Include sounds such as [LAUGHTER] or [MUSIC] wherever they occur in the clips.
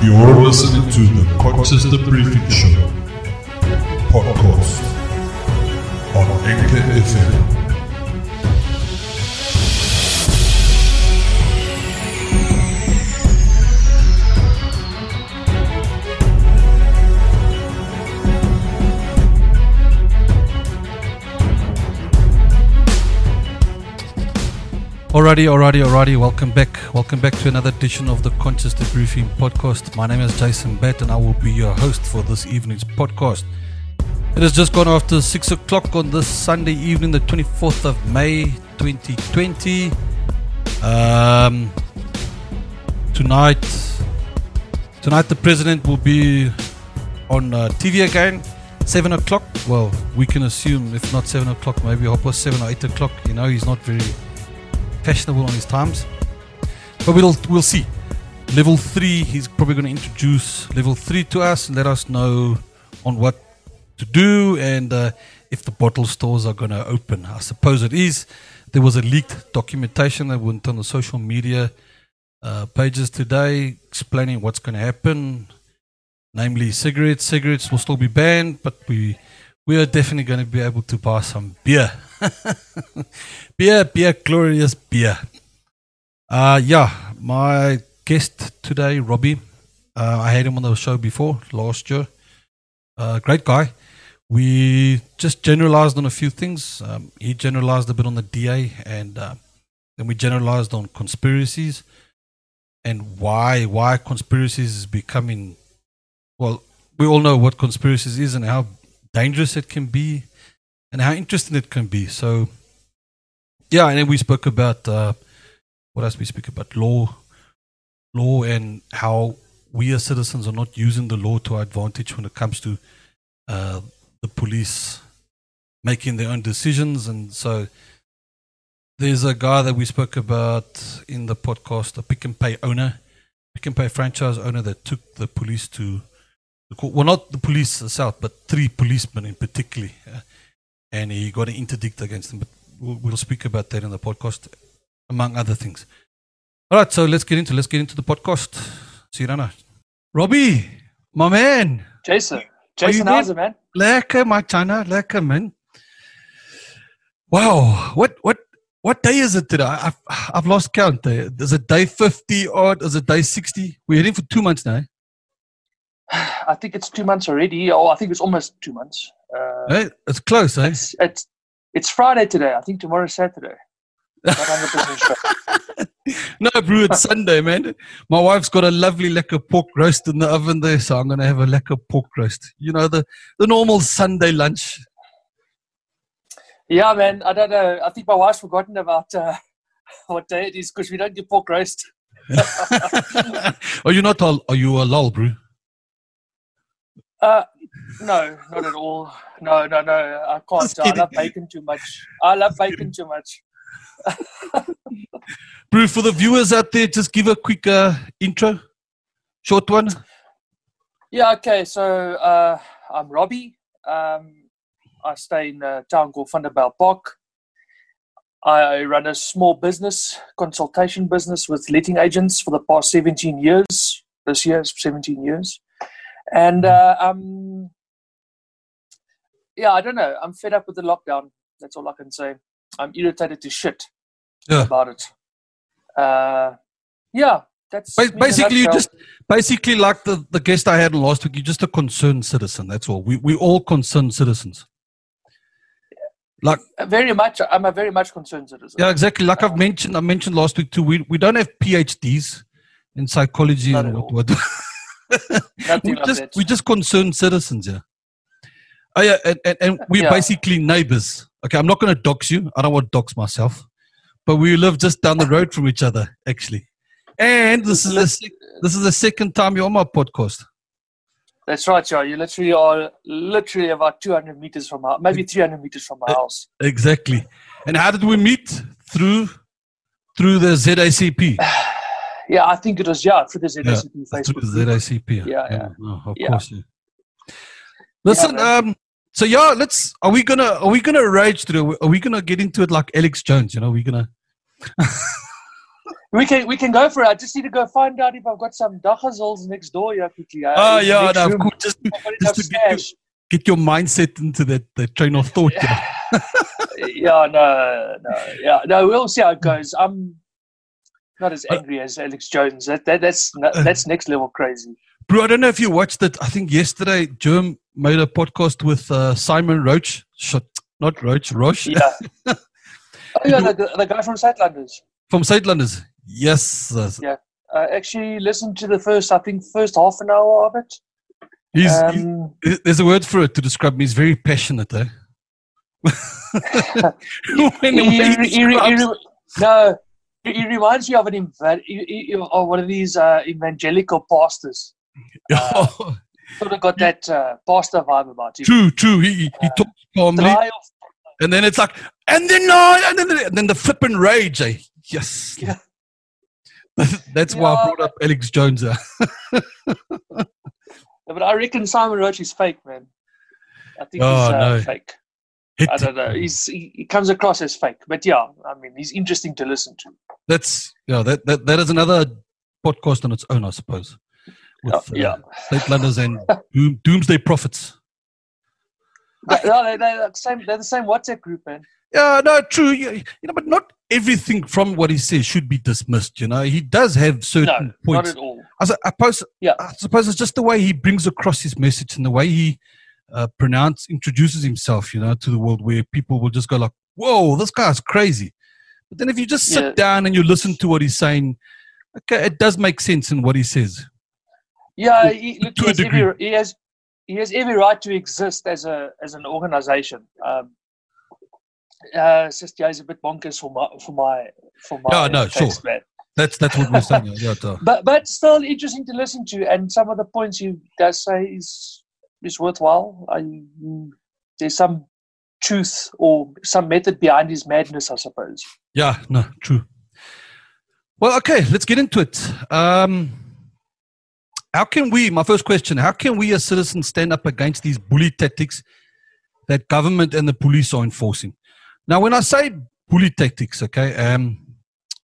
You're listening to the Conscious Debriefing Show podcast on Anchor FM. Alrighty, alrighty, alrighty. Welcome back. Welcome back to another edition of the Conscious Debriefing podcast. My name is Jason Batt and I will be your host for this evening's podcast. It has just gone after 6 o'clock on this Sunday evening, the 24th of May 2020. Um, tonight, tonight the president will be on uh, TV again. 7 o'clock. Well, we can assume if not 7 o'clock, maybe half past 7 or 8 o'clock. You know, he's not very fashionable on his times. But we'll we'll see. Level three, he's probably going to introduce level three to us let us know on what to do and uh, if the bottle stores are going to open. I suppose it is. There was a leaked documentation that went on the social media uh, pages today explaining what's going to happen. Namely, cigarettes. Cigarettes will still be banned, but we we are definitely going to be able to buy some beer. [LAUGHS] beer, beer, glorious beer. Uh, yeah, my guest today, Robby, uh, I had him on the show before last year. Uh, great guy. We just generalized on a few things. Um, he generalized a bit on the DA, and uh, then we generalized on conspiracies and why why conspiracies is becoming. Well, we all know what conspiracies is and how dangerous it can be and how interesting it can be. So, yeah, and then we spoke about uh, what else we speak about law, law, and how we as citizens are not using the law to our advantage when it comes to uh, the police making their own decisions. And so, there's a guy that we spoke about in the podcast, a Pick and Pay owner, Pick and Pay franchise owner that took the police to. Well, not the police itself, but three policemen in particular. Uh, and he got an interdict against him. But we'll, we'll, speak about that in the podcast, among other things. All right, so let's get into let's get into the podcast. Sirana, Robby, my man, Jason, Jason, how's it, man? Lekker, my China, lekker, man. Wow, what what what day is it today? I've I've lost count. Is it day fifty or is it day sixty? We're heading for two months now. [SIGHS] I think it's two months already. Oh, I think it's almost two months. Uh, hey, it's close, eh? It's, it's, it's Friday today. I think tomorrow's Saturday. [LAUGHS] no, bro, it's Sunday, man. My wife's got a lovely lekker pork roast in the oven there, so I'm going to have a lekker pork roast. You know, the, the normal Sunday lunch. Yeah, man. I don't know. I think my wife's forgotten about uh, [LAUGHS] what day it is because we don't get pork roast. [LAUGHS] are you not all, are you a lull, bro? Uh, no, not at all. No, no, no. I can't. I love bacon too much. I love bacon too much. [LAUGHS] Bruce, for the viewers out there, just give a quick uh, intro, short one. Yeah, okay. So uh, I'm Robby. Um, I stay in a town called Vanderbijl Park. I run a small business, consultation business with letting agents for the past 17 years. This year is 17 years. And uh, um, yeah, I don't know. I'm fed up with the lockdown. That's all I can say. I'm irritated to shit yeah. about it. Uh, yeah, that's basically you just basically like the, the guest I had last week. You're just a concerned citizen. That's all. We we all concerned citizens. Like uh, very much, I'm a very much concerned citizen. Yeah, exactly. Like I've mentioned, I mentioned last week too. We we don't have PhDs in psychology and what, what [LAUGHS] we just we just concerned citizens, yeah. Oh yeah, and, and, and we're yeah. basically neighbors. Okay, I'm not going to dox you. I don't want to dox myself, but we live just down the [LAUGHS] road from each other, actually. And this is the this is the second time you're on my podcast. That's right, Joe. You literally are literally about 200 meters from our, maybe 300 meters from my house. Exactly. And how did we meet? Through through the ZACP. [SIGHS] [LAUGHS] yeah, I think it was yeah through the ZACP yeah, Facebook. Through the ZACP. Yeah, yeah, yeah. Oh, of yeah. course. Yeah. Listen, yeah, um, so yeah, let's. Are we gonna? Are we gonna rage through? Are we gonna get into it like Alex Jones? You know, we're we gonna? We can we can go for it. I just need to go find out if I've got some dachazels next door here quickly. uh, Oh yeah, no, of course. Just, just to get, you, stash. get your mindset into that, that train of thought. you know. [LAUGHS] yeah, no, no, yeah, no. We'll see how it goes. I'm not as angry as Alex Jones. That, that that's that's next level crazy. Bro, I don't know if you watched it. I think yesterday Jerm made a podcast with uh, Simon Roach. Not Roach, Roche Yeah. [LAUGHS] oh yeah, the, the, guy from Suidlanders. from Southlanders. Yes. uh, Yeah. I actually listened to the first, I think, first half an hour of it. He's, Um, he's- there's a word for it to describe him. He's very passionate, eh? [LAUGHS] [LAUGHS] when, he, he, he he, he, no, he, reminds me of an he- one of these uh, evangelical pastors. [LAUGHS] Sort of got that uh, pastor vibe about him. true, true. He, he- he talks calmly, and then it's like, and then no, and then, and then the flipping rage, eh? Yes. Yeah. [LAUGHS] That's why I brought up Alex Jones. eh? [LAUGHS] But I reckon Simon Roach is fake, man. I think Oh, he's uh, no. fake. I don't know. He's he, he comes across as fake, but yeah, I mean, he's interesting to listen to. That's yeah. That, that that is another podcast on its own, I suppose. With, Oh, yeah. uh, Suidlanders and Doom, Doomsday Prophets. But, no, they, they're, the same, they're the same WhatsApp group, man. Yeah, no, true. You, you know, but not everything from what he says should be dismissed. You know, he does have certain No, certain not points. at all. I suppose, Yeah. I suppose it's just the way he brings across his message and the way he uh, pronounce introduces himself. You know, to the world where people will just go like, "Whoa, this guy's crazy." But then if you just sit Yeah. down and you listen to what he's saying, okay, it does make sense in what he says. Yeah, he, look, to he, a has every, he has he has every right to exist as a as an organization. Um, uh, it's just yeah, he's a bit bonkers for my for my for my Yeah, no, taste, sure. man. That's that's what we're saying. Yeah. [LAUGHS] But but still interesting to listen to, and some of the points he does say is is worthwhile. I, there's some truth or some method behind his madness, I suppose. Yeah, no, true. Well, okay, let's get into it. Um, how can we, my first question, how can we as citizens stand up against these bully tactics that government and the police are enforcing? Now, when I say bully tactics, okay, um,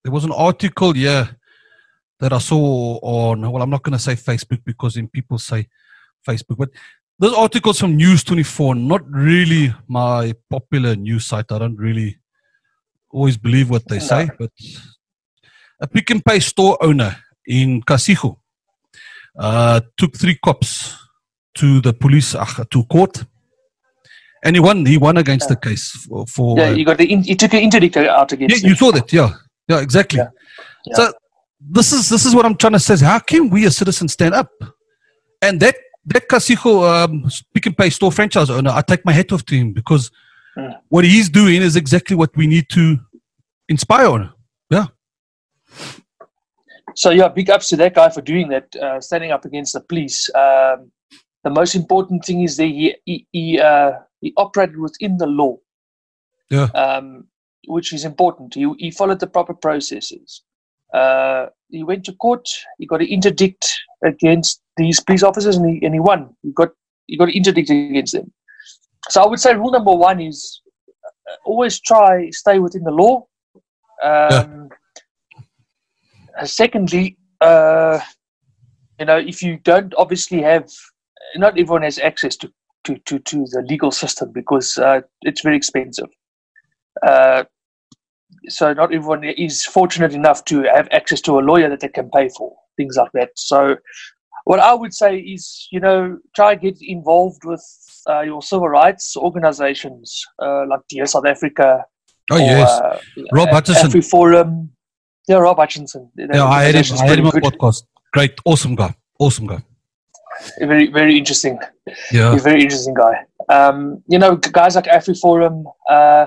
there was an article here that I saw on, well, I'm not going to say Facebook because then people say Facebook, but those articles from News 24, not really my popular news site. I don't really always believe what they No. say, but a pick and pay store owner in Kasihu uh, took three cops to the police uh, to court, and he won. He won against the case for. for Yeah, you got the in, he took an interdict out against. yeah, you saw that. Yeah, yeah, exactly. Yeah. Yeah. So this is this is what I'm trying to say. How can we as citizens stand up? And that that Kasiho um, pick and pay store franchise owner, I take my hat off to him because Mm. what he's doing is exactly what we need to inspire on. Yeah, So yeah, big ups to that guy for doing that, uh, standing up against the police. Um, the most important thing is that he he he, uh, he operated within the law, Yeah. um, which is important. He he followed the proper processes. Uh, he went to court. He got an interdict against these police officers, and he and he won. He got he got an interdict against them. So I would say rule number one is uh, always try stay within the law. Um, uh, secondly, uh, you know, if you don't obviously have, not everyone has access to, to, to, to the legal system because uh, it's very expensive. Uh, so not everyone is fortunate enough to have access to a lawyer that they can pay for things like that. So what I would say is, you know, try get involved with uh, your civil rights organizations uh, like Dear South Africa. Oh or, yes, uh, Rob Hutchinson. Afri Forum. Yeah, Rob Hutchinson. Yeah, I had him. I had him on podcast. Great, awesome guy, awesome guy. Very, very interesting. Yeah, He's a very interesting guy. Um, you know, guys like AfriForum. Uh,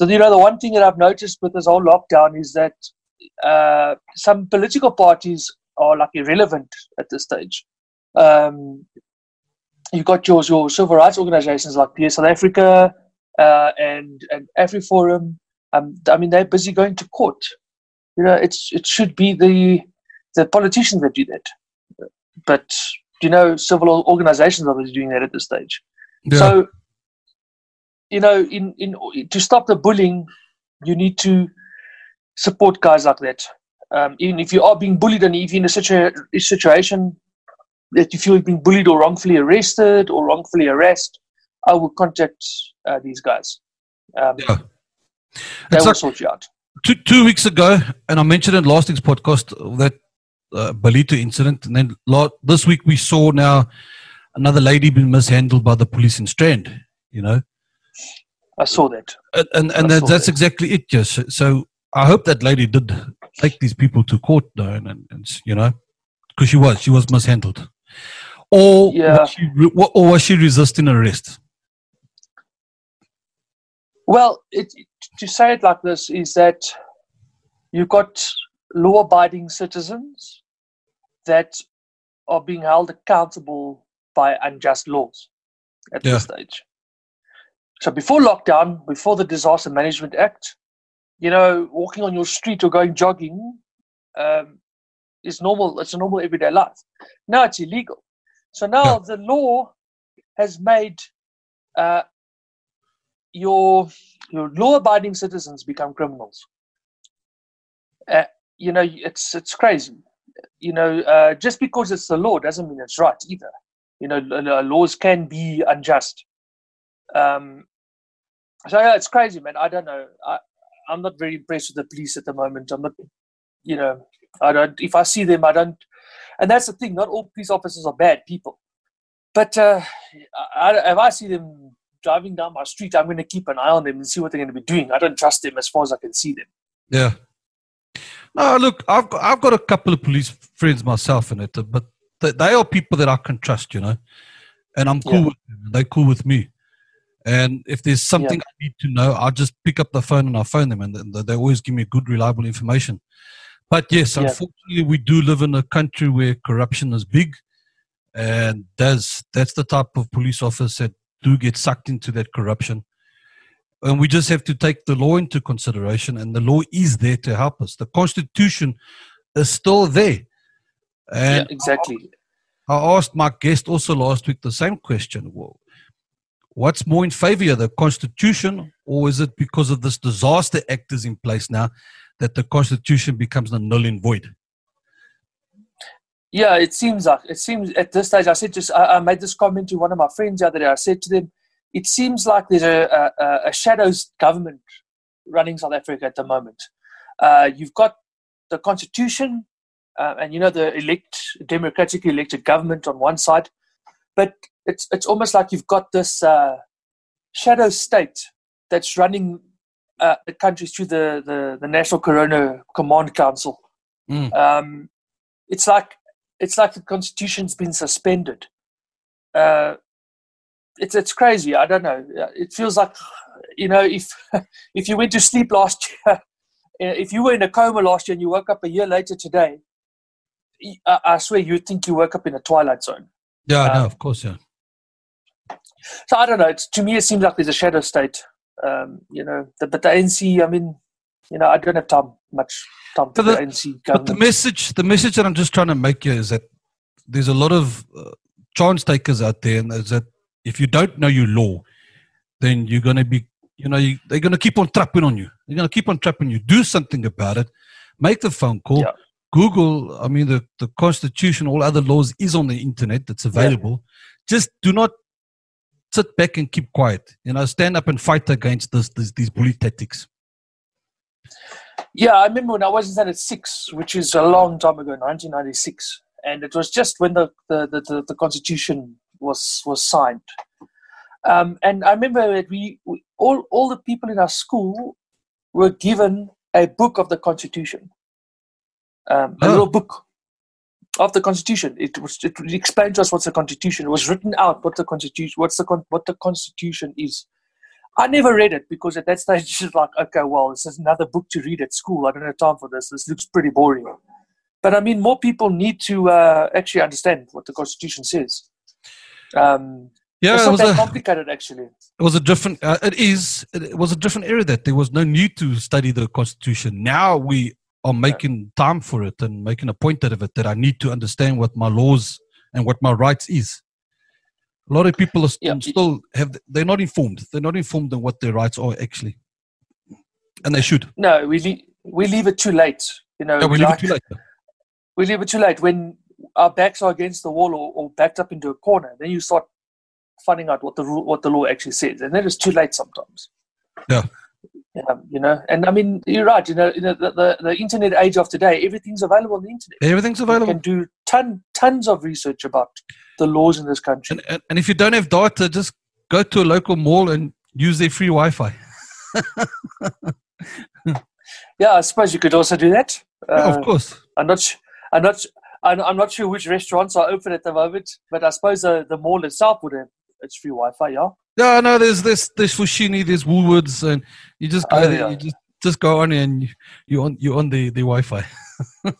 so, you know, the one thing that I've noticed with this whole lockdown is that uh, some political parties are like irrelevant at this stage. Um, you've got your, your civil rights organizations like Dear South Africa uh, and, and AfriForum. Um, I mean, they're busy going to court. You know, it's it should be the the politicians that do that. But you know, civil organizations are doing that at this stage. yeah, So, you know, in, in to stop the bullying, you need to support guys like that. Um, even if you are being bullied and if you're in a, situa- a situation that you feel you're being bullied or wrongfully arrested or wrongfully harassed, I will contact uh, these guys. Um, Yeah. They will like sort you out. two, two weeks ago, and I mentioned in last week's podcast that uh, Ballito incident, and then la- this week we saw now another lady being mishandled by the police in Strand. You know, I saw that. and and, and that, that's that. exactly it. Yes. So I hope that lady did take these people to court, though, and, and, and you know, because she was she was mishandled, or Yeah. was she or was she resisting arrest? Well, it, to say it like this is that you've got law abiding citizens that are being held accountable by unjust laws at Yeah. this stage. So before lockdown, before the Disaster Management Act, you know, walking on your street or going jogging um, is normal. It's a normal everyday life. Now it's illegal. So now the law has made uh, your your law-abiding citizens become criminals. Uh, you know, it's it's crazy. You know, uh, just because it's the law doesn't mean it's right either. You know, laws can be unjust. Um, so yeah, it's crazy, man. I don't know. I, I'm not very impressed with the police at the moment. I'm not, you know, I don't. If I see them, I don't. And that's the thing. Not all police officers are bad people. But uh, I, if I see them driving down my street, I'm going to keep an eye on them and see what they're going to be doing. I don't trust them as far as I can see them. Yeah. No, look, I've got, I've got a couple of police friends myself in it, but they, they are people that I can trust, you know, and I'm cool Yeah. with them. They're cool with me. And if there's something I need to know, I'll just pick up the phone and I'll phone them, and they- they always give me good, reliable information. But yes, Yeah. unfortunately, we do live in a country where corruption is big, and that's that's the type of police officers that do get sucked into that corruption and we just have to take the law into consideration and the law is there to help us the constitution is still there yeah, and exactly. i asked my guest also last week the same question well what's more in favor the constitution or is it because of this disaster act is in place now that the constitution becomes a null and void Yeah, it seems like it seems at this stage. I said just I, I made this comment to one of my friends the other day. I said to them, it seems like there's a, a, a shadows government running South Africa at the moment. Uh, you've got the constitution, uh, and you know the elect democratically elected government on one side, but it's it's almost like you've got this uh, shadow state that's running uh, the country through the, the the National Corona Command Council. Mm. Um, it's like it's like the constitution's been suspended. Uh, it's it's crazy. I don't know. It feels like you know if [LAUGHS] if you went to sleep last year, uh, [LAUGHS] if you were in a coma last year and you woke up a year later today, I swear you'd think you woke up in a twilight zone. Yeah Uh, no of course yeah So I don't know. It's, to me, it seems like there's a shadow state. Um, you know, the, but the ANC. I mean, you know, I don't have time much time for But the, the- ANC But the message, the message that I'm just trying to make here is that there's a lot of uh, chance takers out there, and is that if you don't know your law, then you're going to be, you know, you, they're going to keep on trapping on you. They're going to keep on trapping you. Do something about it. Make the phone call. Yeah. Google. I mean, the the Constitution, all other laws is on the internet. that's available. Just do not sit back and keep quiet. You know, stand up and fight against this, this these bully tactics. Yeah, I remember when I was in Standard Six, which is a long time ago, 1996, and it was just when the the, the, the, the Constitution was was signed. Um, and I remember that we, we all all the people in our school were given a book of the Constitution, um, a Oh. little book of the Constitution. It was it explained to us what's the Constitution. It was written out what the Constitution what's the con- what the Constitution is. I never read it because at that stage [LAUGHS] it's just like, okay, well, this is another book to read at school. I don't have time for this. This looks pretty boring. But I mean, more people need to uh, actually understand what the Constitution says. Um, Yeah, it's it was that a, complicated, actually. it was a different uh, it is it was a different era that there was no need to study the constitution now we are making time for it and making a point out of it that i need to understand what my laws and what my rights is a lot of people are st- Yeah. still have they're not informed they're not informed on what their rights are actually and they should No, we le- we leave it too late. You know, Yeah, we leave it too late. we leave it too late when our backs are against the wall or, or backed up into a corner. Then you start finding out what the rule, what the law actually says, and then it's too late sometimes. Yeah. Um, you know, and I mean, you're right. You know, you know the, the, the internet age of today, everything's available on the internet. Everything's available. You can do ton, tons of research about the laws in this country. And, and, and if you don't have data, just go to a local mall and use their free Wi-Fi. [LAUGHS] Yeah, I suppose you could also do that. Uh, of course. I'm not. su- I'm not. I'm I'm not sure which restaurants are open at the moment, but I suppose the, the mall itself would have its free Wi-Fi. Yeah. Yeah, no, there's this there's Fushini, there's Woolworths, and you just go Oh, there, yeah. you just just go on and you you on you on the the Wi-Fi. [LAUGHS]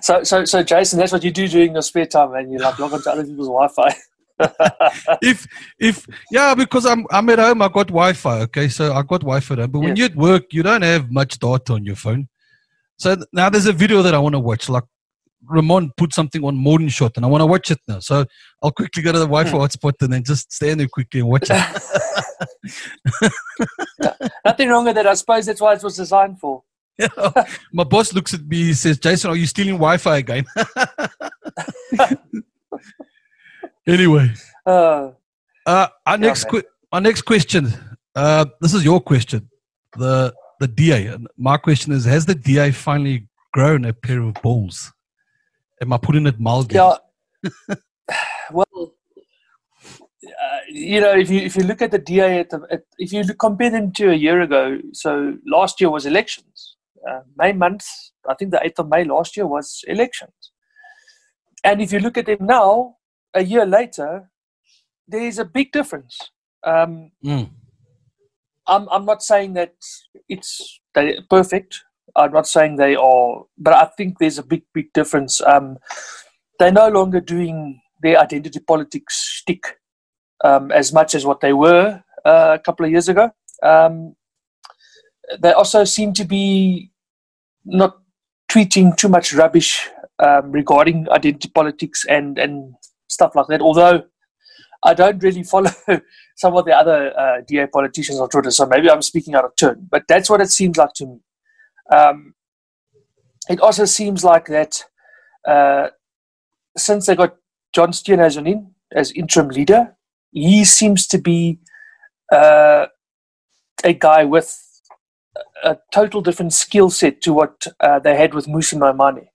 So, so, so, Jason, that's what you do during your spare time, and you like log on to other people's Wi-Fi. [LAUGHS] if if yeah, because I'm I'm at home, I got Wi-Fi. Okay, so I got Wi-Fi at home. But when Yes. you're at work, you don't have much data on your phone. So now there's a video that I want to watch. Like Ramon put something on Modern Shot, and I want to watch it now. So I'll quickly go to the Wi-Fi Hmm. hotspot and then just stand there quickly and watch it. [LAUGHS] Nothing wrong with it. I suppose that's why it was designed for. [LAUGHS] My boss looks at me. He says, "Jason, are you stealing Wi-Fi again?" [LAUGHS] anyway, Uh, uh, our next que- our next question. Uh, this is your question. The the DA. My question is: Has the DA finally grown a pair of balls? Am I putting it mildly? yeah. well, uh, you know, if you if you look at the DA, at the, at, if you look, compare them to a year ago, so last year was elections. Uh, May month, I think the eighth of May last year was elections. And if you look at them now, a year later, there is a big difference. Um, Mm. I'm I'm not saying that it's perfect. I'm not saying they are, but I think there's a big big difference. Um, they're no longer doing their identity politics stick um, as much as what they were uh, a couple of years ago. Um, they also seem to be not tweeting too much rubbish um, regarding identity politics and and stuff like that. Although I don't really follow [LAUGHS] some of the other uh, DA politicians on Twitter, so maybe I'm speaking out of turn. But that's what it seems like to me. Um, it also seems like that uh, since they got John Steenhuisen in as interim leader, he seems to be uh, a guy with a total different skill set to what uh, they had with Mmusi Maimane.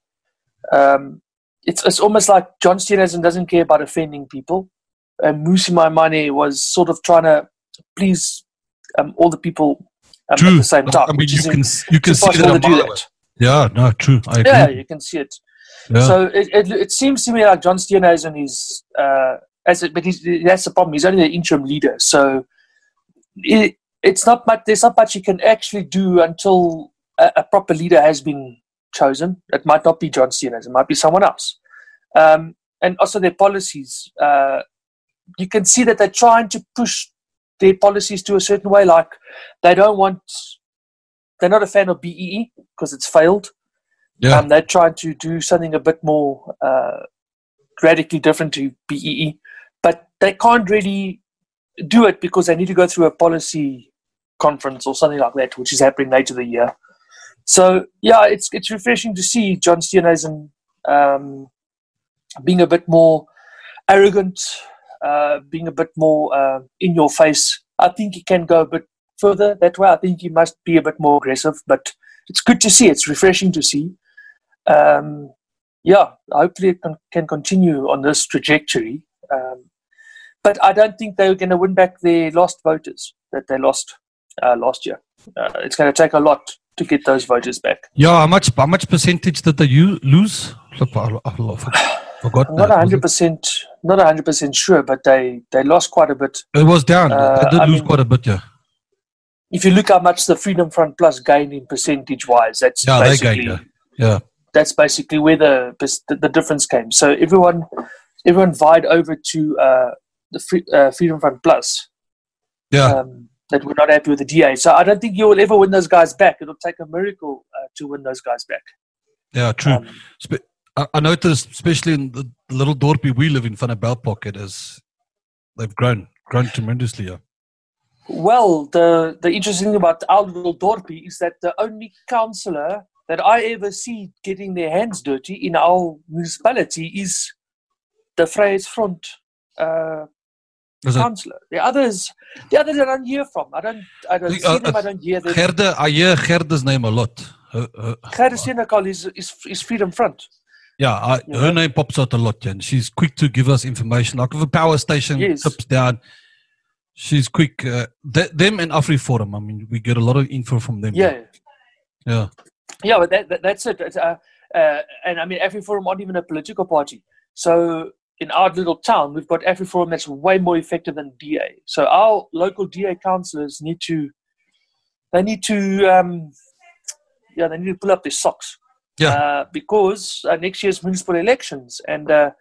Um, it's, it's almost like John Steenhuisen doesn't care about offending people and Mmusi Maimane was sort of trying to please um, all the people um, True. at the same time. I mean, you can you can see that. a to do mile away. that. Yeah, no, true. Yeah, you can see it. Yeah. So it, it, it seems to me like John Steenhuisen is, uh, as it, but he's, that's the problem. He's only the interim leader, so it, it's not much. There's not much he can actually do until a, a proper leader has been chosen. It might not be John Steenhuisen. It might be someone else. Um, and also their policies. Uh, you can see that they're trying to push their policies to a certain way. Like they don't want. They're not a fan of BEE because it's failed. yeah. Um, they're trying to do something a bit more uh, radically different to BEE, but they can't really do it because they need to go through a policy conference or something like that, which is happening later the year. So yeah, it's it's refreshing to see John Steenhuisen um, being a bit more arrogant, uh, being a bit more uh, in your face. I think he can go a bit further that way. I think he must be a bit more aggressive, but it's good to see. It's refreshing to see. Um, yeah, hopefully it can, can continue on this trajectory. Um, but I don't think they're going to win back their lost voters that they lost uh, last year. Uh, it's going to take a lot to get those voters back. yeah. How much? How much percentage did they u- lose? Look, I, I, I forgot. I'm not. Hundred percent, not hundred percent sure, but they they lost quite a bit. It, was down. Uh, they did I lose mean- quite a bit. Yeah. If you look how much the Freedom Front Plus gained in percentage wise, that's Yeah, they basically gained. Yeah. Yeah. that's basically where the, the the difference came. So everyone everyone vied over to uh, the free, uh, Freedom Front Plus. Yeah. um, that were not happy with the DA. So I don't think you will ever win those guys back. It'll take a miracle uh, to win those guys back. Yeah. True. Um, I, I noticed, especially in the little dorpy we live in, Vanderbijl Park, as they've grown, grown tremendously. Yeah. well, the the interesting thing about our little Dorpy is that the only councillor that I ever see getting their hands dirty in our municipality is the Vryheidsfront uh, councillor. The others, the others I don't hear from. I don't, I don't see uh, them. uh, I don't hear them. Gerda, I hear Gerda's name a lot. Her, her, Gerda Senekal is, is is Freedom Front. Yeah, I, You her name pops out a lot, and she's quick to give us information. Like if a power station Yes. tips down, she's quick. Uh, th- them and AfriForum, I mean, we get a lot of info from them. Yeah, Yeah. yeah, but that, that, that's it. Uh, uh, and I mean, AfriForum aren't even a political party. So in our little town, we've got AfriForum that's way more effective than DA. So our local DA councillors need to, they need to, um, yeah, they need to pull up their socks. Yeah. Uh, because uh, next year's municipal elections, and uh,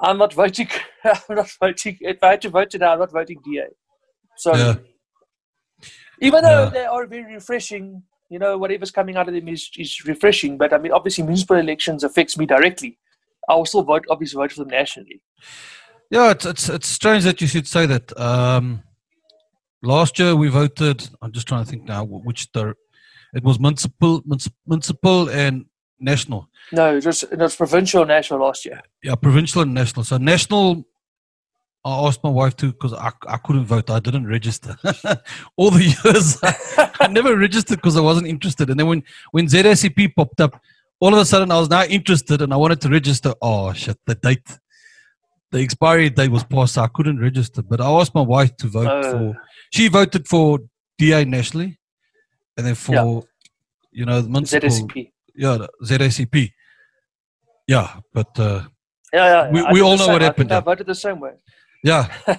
I'm not voting. [LAUGHS] I'm not voting. If I had to vote today, I'm not voting DA. So Yeah. even though Yeah. they are very refreshing, you know, whatever's coming out of them is, is refreshing. But I mean, obviously, municipal elections affects me directly. I will still vote, obviously, vote for them nationally. Yeah, it's, it's it's strange that you should say that. Um, last year we voted. I'm just trying to think now which the it was municipal, municipal and national. No, it was, it was provincial, and national last year. Yeah, provincial and national. So national, I asked my wife to because I, I couldn't vote. I didn't register. [LAUGHS] All the years [LAUGHS] I never registered because I wasn't interested. And then when when ZACP popped up, all of a sudden I was now interested and I wanted to register. Oh shit! The date, the expiry date was past. So I couldn't register. But I asked my wife to vote Oh. for. She voted for DA nationally, and then for Yeah. you know the municipal. ZACP. Yeah, ZACP. Yeah, but uh, Yeah, yeah. We- I we all know what same. I happened, I yeah. voted the same way. yeah, [LAUGHS]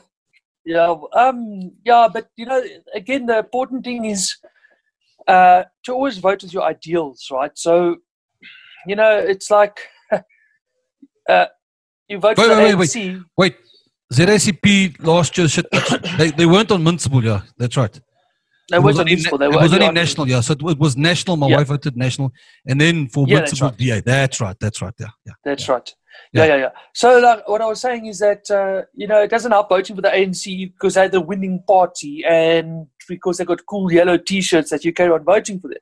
Yeah, um, yeah, but you know, again, the important thing is uh, to always vote with your ideals, right? So, you know, it's like [LAUGHS] uh, you vote Wait, for the wait, wait, wait. ANC. Wait, ZACP last year, shit, [COUGHS] they, they weren't on municipal, yeah, that's right. It weren't was on only, municipal. it was only only national, yeah. So it, it was national. My Yeah. wife voted national, and then for Yeah, that's right. DA. That's right. That's right. Yeah, yeah. That's yeah. right. Yeah, Yeah. yeah, yeah. So, like, what I was saying is that uh, you know it doesn't help voting for the ANC because they're the winning party and because they got cool yellow T-shirts that you carry on voting for them.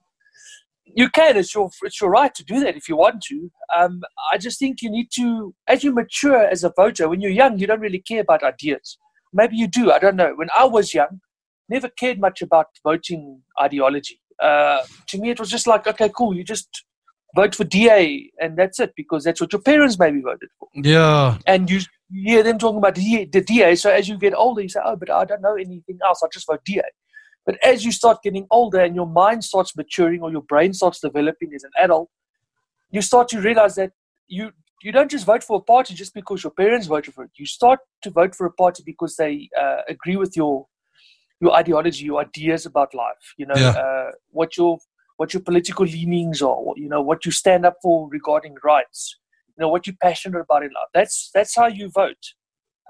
You can. It's your it's your right to do that if you want to. Um, I just think you need to, as you mature as a voter. When you're young, you don't really care about ideas. Maybe you do. I don't know. When I was young, never cared much about voting ideology. Uh, to me, it was just like, okay, cool. You just vote for DA and that's it because that's what your parents maybe voted for. Yeah, And you you hear them talking about the, the DA. So as you get older, you say, oh, but I don't know anything else. I'll just vote DA. But as you start getting older and your mind starts maturing or your brain starts developing as an adult, you start to realize that you you don't just vote for a party just because your parents voted for it. You start to vote for a party because they uh, agree with your your ideology, your ideas about life. You know Yeah. uh, what your what your political leanings are. what- You know what you stand up for regarding rights. You know what you're passionate about in life. That's that's how you vote.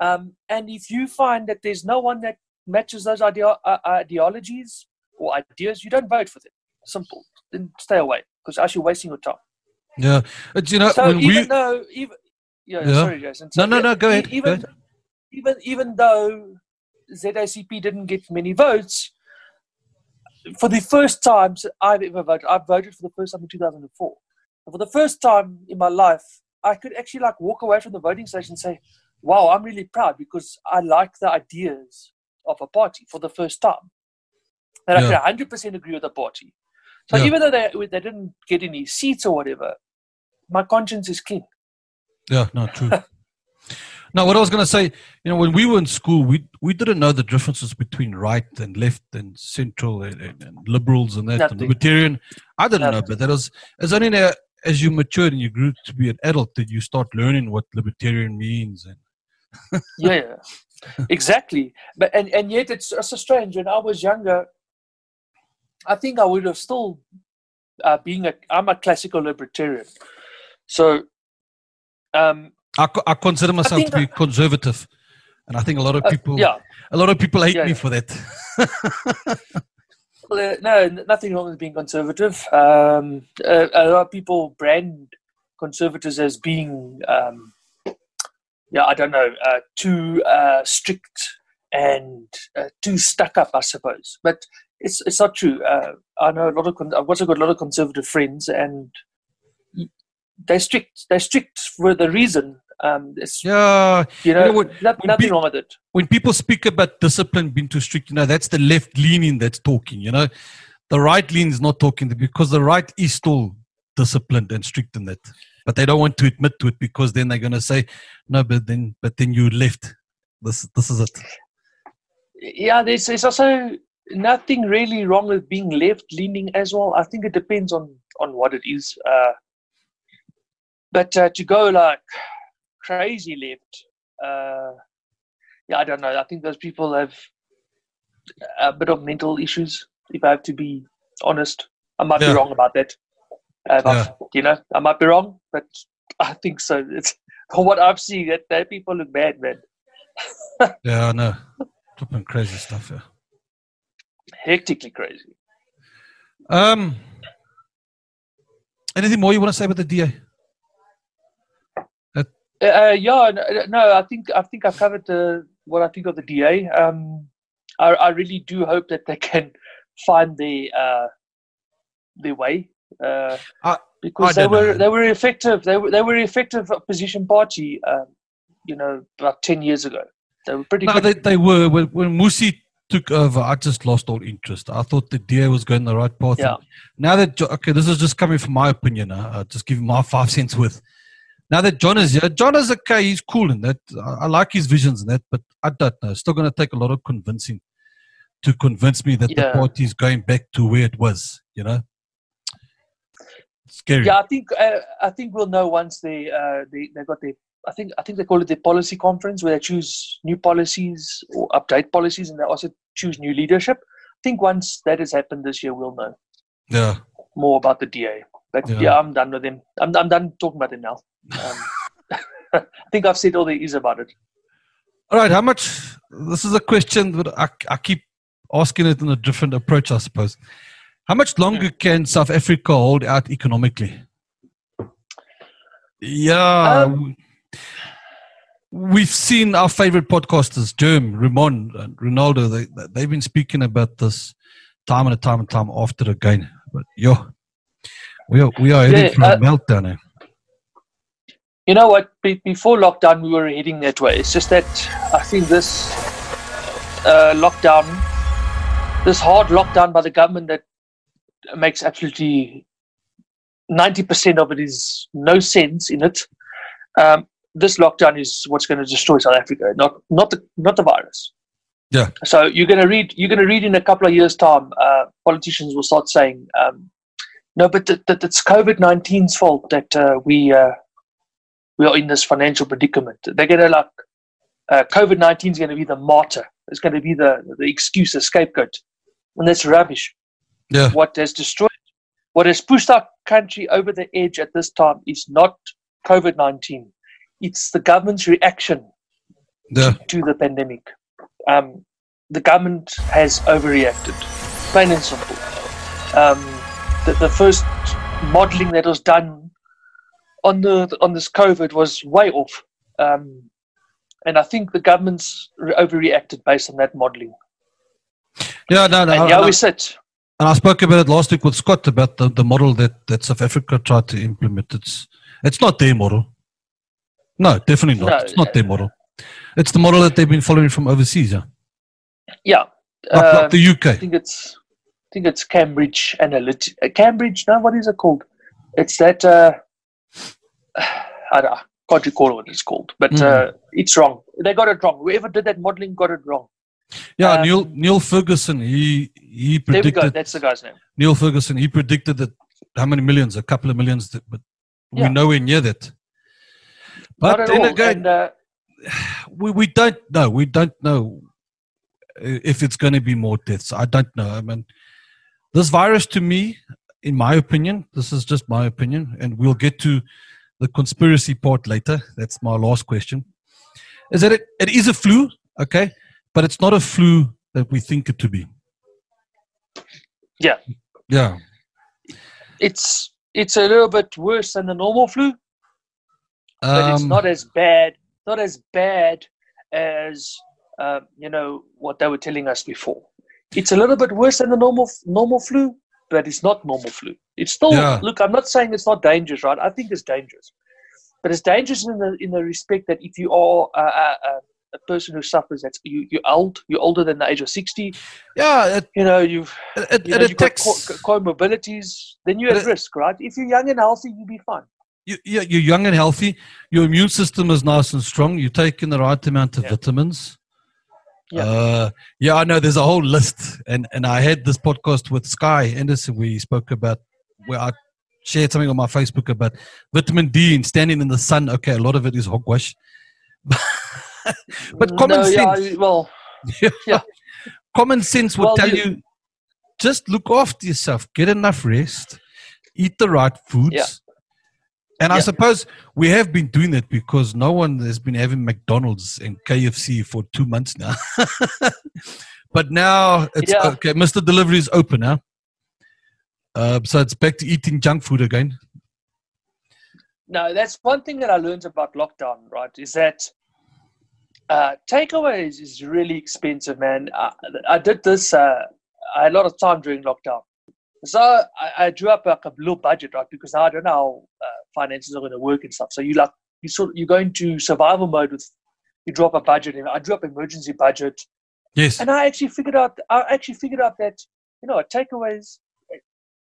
Um, and if you find that there's no one that matches those ideo- uh, ideologies or ideas, you don't vote for them. Simple. Then stay away because actually wasting your time. yeah. It's, you know, So even we though even yeah, Yeah. sorry Jason. So no, no, no. Go ahead. Go ahead. even even though ZACP didn't get many votes, for the first time I've ever voted, I voted for the first time in 2004. And for the first time in my life, I could actually like walk away from the voting station and say, "Wow, I'm really proud because I like the ideas of a party for the first time." And Yeah. I could 100% agree with the party. So Yeah. even though they they didn't get any seats or whatever, my conscience is clean. Yeah, no, true. [LAUGHS] now, what I was going to say, you know, when we were in school, we we didn't know the differences between right and left and central and, and, and liberals and that and libertarian. I didn't know, but that was it's only now, as you matured and you grew to be an adult that you start learning what libertarian means. And [LAUGHS] yeah, yeah. exactly. But and, and yet it's, it's so strange. When I was younger, I think I would have still uh, being a I'm a classical libertarian. So um I, I consider myself think to be conservative, and I think a lot of uh, people, yeah. a lot of people hate Yeah, me yeah. for that. [LAUGHS] Well, uh, no, nothing wrong with being conservative. Um, uh, a lot of people brand conservatives as being, um, yeah, I don't know, uh, too uh, strict and uh, too stuck up, I suppose. But it's it's not true. Uh, I know a lot of con- I've also got a lot of conservative friends, and they're strict. They're strict for the reason. Um, Yeah, you know, you know when nothing pe- wrong with it. when people speak about discipline being too strict, you know, that's the left leaning that's talking, you know. The right lean is not talking because the right is still disciplined and strict in that. But they don't want to admit to it because then they're gonna say, No, but then but then you left. This this is it. Yeah, there's, there's also nothing really wrong with being left leaning as well. I think it depends on on what it is. Uh, but uh, to go like crazy left, uh, yeah, I don't know. I think those people have a bit of mental issues. If I have to be honest, I might Yeah. be wrong about that. Uh, Yeah. You know, I might be wrong, but [LAUGHS] I think so. It's from what I've seen that, that people look bad, man. [LAUGHS] Yeah, I know. Flipping crazy stuff, yeah. Hectically crazy. Um anything more you want to say about the DA? Uh, yeah, no, I think I think I've covered the, what I think of the DA. Um, I, I really do hope that they [LAUGHS] can find the uh, their way uh, I- because I they were know. they were effective. They were they were effective opposition party. Um, you know, about ten years ago, they were pretty No, good. they, they were. When, when Mmusi took over, I just lost all interest. I thought the DA was going the right path. Yeah. Now that, okay, this is just coming from my opinion. Uh, uh, just giving my five cents worth. Now that John is here, John is okay. He's cool in that. I, I like his visions in that, but I don't know. It's still going to take a lot of convincing to convince me that Yeah. the party is going back to where it was, you know? Scary. Yeah, I think uh, I think we'll know once they uh, they they got their. I think I think they call it the policy conference where they choose new policies or update policies, and they also choose new leadership. I think once that has happened this year, we'll know Yeah. more about the DA. But Yeah. yeah, I'm done with him. I'm I'm done talking about him now. Um, [LAUGHS] I think I've said all there is about it. All right, how much? This is a question that I, I keep asking it in a different approach, I suppose. How much longer can South Africa hold out economically? Yeah. Um, we've seen our favorite podcasters, Jerm, Ramon, and Ronaldo, they, they've been speaking about this time and time and time after again. But yo, we are, we are heading Yeah, for a uh, meltdown here. You know what? Be- before lockdown, we were heading that way. It's just that I think this uh, lockdown, this hard lockdown by the government that makes absolutely 90% of it is no sense in it. Um, this lockdown is what's going to destroy South Africa, not not the not the virus. Yeah. So you're going to read you're going to read in a couple of years' time. Uh, politicians will start saying, um, "No, but that, that it's COVID 19's fault that uh, we uh, we are in this financial predicament." They're going to like uh, COVID 19 is going to be the martyr. It's going to be the the excuse, the scapegoat, and that's rubbish Yeah. what has destroyed, what has pushed our country over the edge at this time is not COVID 19. It's the government's reaction Yeah. to the pandemic. Um, the government has overreacted, plain and simple. Um, the, the first modeling that was done on the on this COVID was way off, um, and I think the government's re- overreacted based on that modeling. Yeah, no, no. And I- here we sit. And I spoke about it last week with Scott about the, the model that, that South Africa tried to implement. It's it's not their model. No, definitely not. No. It's not their model. It's the model that they've been following from overseas, yeah. Yeah, Like, Uh, like the UK. I think it's I think it's Cambridge Analytic. Uh, Cambridge, no, what is it called? It's that uh, [SIGHS] I don't, I can't recall what it's called, but Mm. uh, it's wrong. They got it wrong. Whoever did that modeling got it wrong. Yeah, um, Neil Neil Ferguson, he he predicted. There we go. That's the guy's name. Neil Ferguson, he predicted that how many millions? A couple of millions, that, but Yeah. we're nowhere near that. But then all. again, And, uh, [SIGHS] we, we don't know. We don't know if it's going to be more deaths. I don't know. I mean, this virus to me, in my opinion, this is just my opinion, and we'll get to the conspiracy part later. That's my last question. Is that it, it is a flu, okay, but it's not a flu that we think it to be. Yeah. Yeah. it's it's a little bit worse than the normal flu, but it's Um, not as bad. Not as bad as uh, you know what they were telling us before. It's a little bit worse than the normal normal flu, but it's not normal flu. It's still Yeah. look. I'm not saying it's not dangerous, right? I think it's dangerous, but it's dangerous in the in the respect that if you are a, a, a, person who suffers, that's you you're old, you're older than the age of sixty. Yeah, it, You know, you've it, you know, you've got co- co- comorbidities. Then you're at risk, right? If you're young and healthy, you'll be fine. you, yeah, you're young and healthy. Your immune system is nice and strong. You're taking the right amount of Yeah. vitamins. Yeah. Uh, yeah, I know. There's a whole list, and and I had this podcast with Sky Anderson. We spoke about where I shared something on my Facebook about vitamin D and standing in the sun. Okay, a lot of it is hogwash, [LAUGHS] but common no, sense. [LAUGHS] Yeah, well, Yeah. common sense would Well, tell you- you just look after yourself, get enough rest, eat the right foods. Yeah. And I suppose we have been doing it because no one has been having McDonald's and KFC for two months now. [LAUGHS] but now it's Yeah. okay. Mr. Delivery is open now. Uh, so it's back to eating junk food again. No, that's one thing that I learned about lockdown, right? Is that uh, takeaways is really expensive, man. I, I did this, uh, I had a lot of time during lockdown. So I, I drew up like a little budget, right? Because I don't know how uh, finances are going to work and stuff. So you like, you sort you go into survival mode with, you drop a budget and I drew up emergency budget. Yes. And I actually figured out, I actually figured out that, you know takeaways,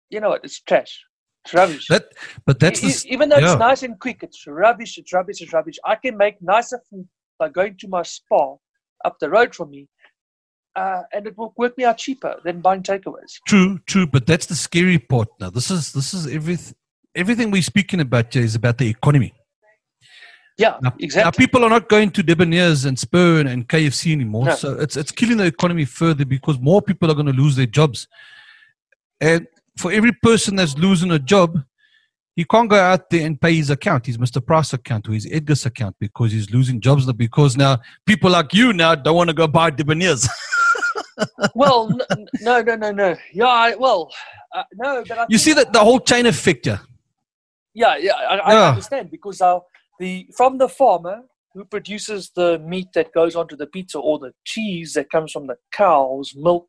you know what, it's trash. It's rubbish. That, but that's E- the, even though yeah. it's nice and quick, it's rubbish, it's rubbish, it's rubbish. I can make nicer food by going to my Spar up the road from me, uh, and it will work me out cheaper than buying takeaways. True, true, but that's the scary part now. This is this is everything everything we're speaking about here is about the economy. Yeah, Now, exactly. now people are not going to Debonair's and Spur and, and KFC anymore. No. So it's it's killing the economy further because more people are going to lose their jobs. And for every person that's losing a job, he can't go out there and pay his account, his Mr. Price account or his Edgar's account because he's losing jobs because now people like you now don't want to go buy Debonair's. [LAUGHS] well, no, no, no, no. Yeah, I, well, uh, no, but I you see that the whole chain effect yeah. Yeah, yeah, I, I understand because uh, the from the farmer who produces the meat that goes onto the pizza or the cheese that comes from the cow's milk,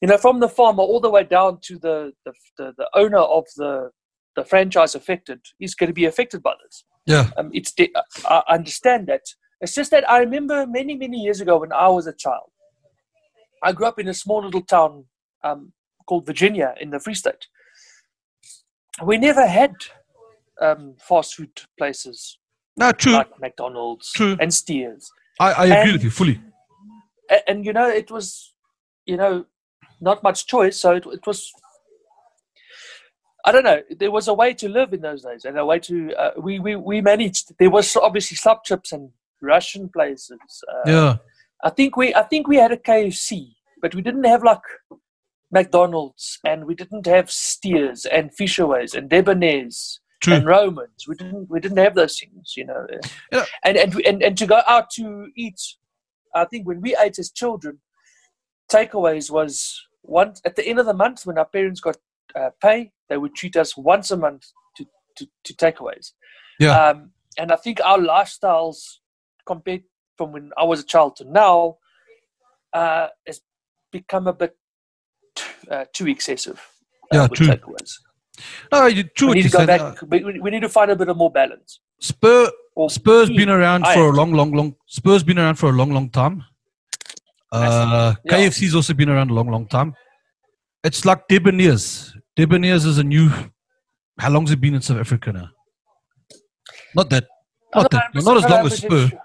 you know, from the farmer all the way down to the the, the, the owner of the the franchise affected is going to be affected by this. Yeah. Um, it's de- I understand that. It's just that I remember many many years ago when I was a child. I grew up in a small little town um, called Virginia in the Free State. We never had um, fast food places No, true. like McDonald's True. and Steers, I, I agree And- with you fully. and, and you know it was, you know, not much choice. So it, it was. I don't know. There was a way to live in those days, and a way to uh, we, we we managed. There was obviously sub chips and Russian places. Uh, Yeah. I think we I think we had a KFC, but we didn't have like McDonald's, and we didn't have Steers and Fishaways and Debonairs True. and Romans. We didn't we didn't have those things, you know. Yeah. And, and and and to go out to eat, I think when we ate as children, takeaways was once at the end of the month when our parents got uh, pay, they would treat us once a month to to, to takeaways. Yeah. Um, and I think our lifestyles compared from when I was a child to now uh, has become a bit uh, too excessive. uh, Yeah, true. Takeaways. No, true. We need to go back. We, need to find a bit of more balance. Spur Or Spurs been around I for a long, long, long. Spurs been around for a long, long time. Uh, Yeah. KFC's also been around a long, long time. It's like Debonair's. Debonair's is a new. How long's it been in South Africa now? Not that. Not that. Not as long as 100% Spur. sure.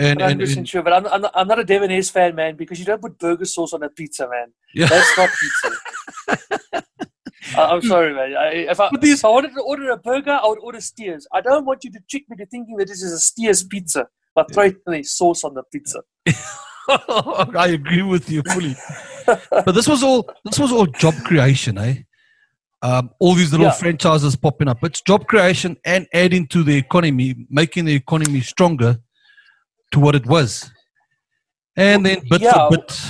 And, I'm and, 100% and sure, but I'm, I'm, not, I'm not a Debonair's fan, man, because you don't put burger sauce on a pizza, man. yeah. That's not pizza. [LAUGHS] I, I'm sorry, man. I, if, I, these- if I wanted to order a burger, I would order Steers. I don't want you to trick me to thinking that this is a Steers pizza, but throw the sauce on the pizza. [LAUGHS] I agree with you fully. but this was all this was all job creation, eh? Um, all these little Yeah. franchises popping up. It's job creation and adding to the economy, making the economy stronger to what it was. And then bit Yeah. for bit,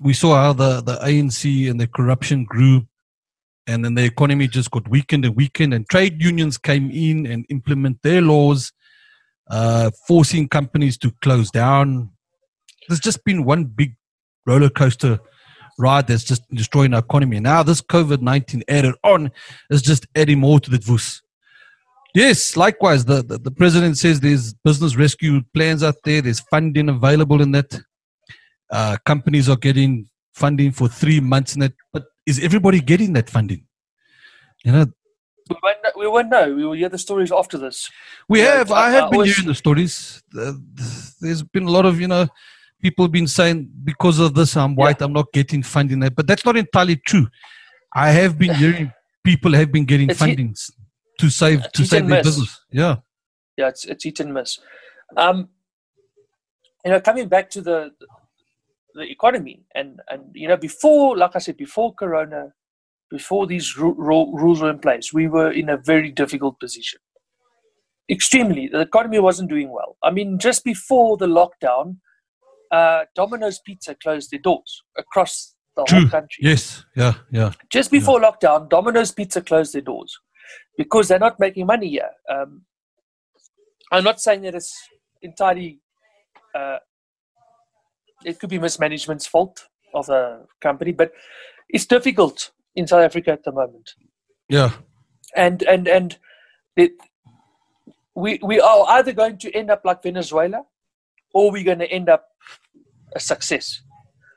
we saw how the, the ANC and the corruption grew. And then the economy just got weakened and weakened, and trade unions came in and implement their laws, uh, forcing companies to close down. There's just been one big roller coaster ride that's just destroying our economy. Now this COVID nineteen added on is just adding more to the voos. Yes, likewise, the, the, the president says there's business rescue plans out there. There's funding available in that. Uh, companies are getting funding for three months in it. But is everybody getting that funding? You know, We won't, know, we won't know. We will hear the stories after this. we Yeah, have. I- I have been always- hearing the stories. Uh, There's been a lot of you know people been saying because of this I'm white. I'm not getting funding. That, but that's not entirely true. I have been hearing people have been getting It's fundings to save to save their miss. business. Yeah. Yeah, it's it's hit and miss. Um, you know, coming back to the the economy and and you know before, like I said, before Corona, before these ru- ru- rules were in place, we were in a very difficult position. Extremely, the economy wasn't doing well. I mean, just before the lockdown, uh, Domino's Pizza closed their doors across the True. whole country. Yes. Yeah. Yeah. Just before lockdown, Domino's Pizza closed their doors because they're not making money here. Um, I'm not saying that it's entirely. Uh, it could be mismanagement's fault of the company, but it's difficult in South Africa at the moment, Yeah. and and and it, we we are either going to end up like Venezuela, or we're going to end up a success.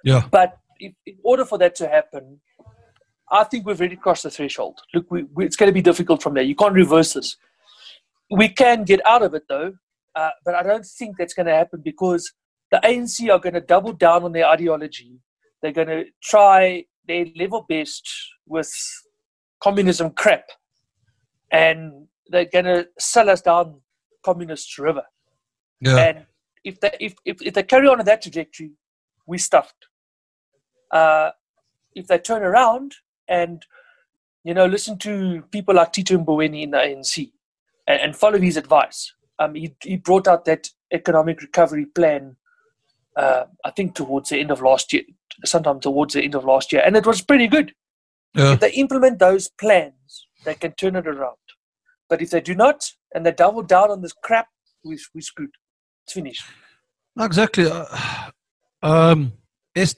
Yeah. But if, in order for that to happen, I think we've already crossed the threshold. Look, we, we, it's going to be difficult from there. You can't reverse this. We can get out of it though, uh, but I don't think that's going to happen because the ANC are going to double down on their ideology. They're going to try their level best with communism crap, and they're going to sell us down communist river. Yeah. And if they if, if, if they carry on in that trajectory, we're stuffed. Uh, if they turn around and you know listen to people like Tito Mboweni in the ANC and, and follow his advice, um, he he brought out that economic recovery plan. Uh, I think towards the end of last year, sometime towards the end of last year, and it was pretty good. Yeah. If they implement those plans, they can turn it around. But if they do not, and they double down on this crap, we we screwed. It's finished. Exactly. Uh, um, es-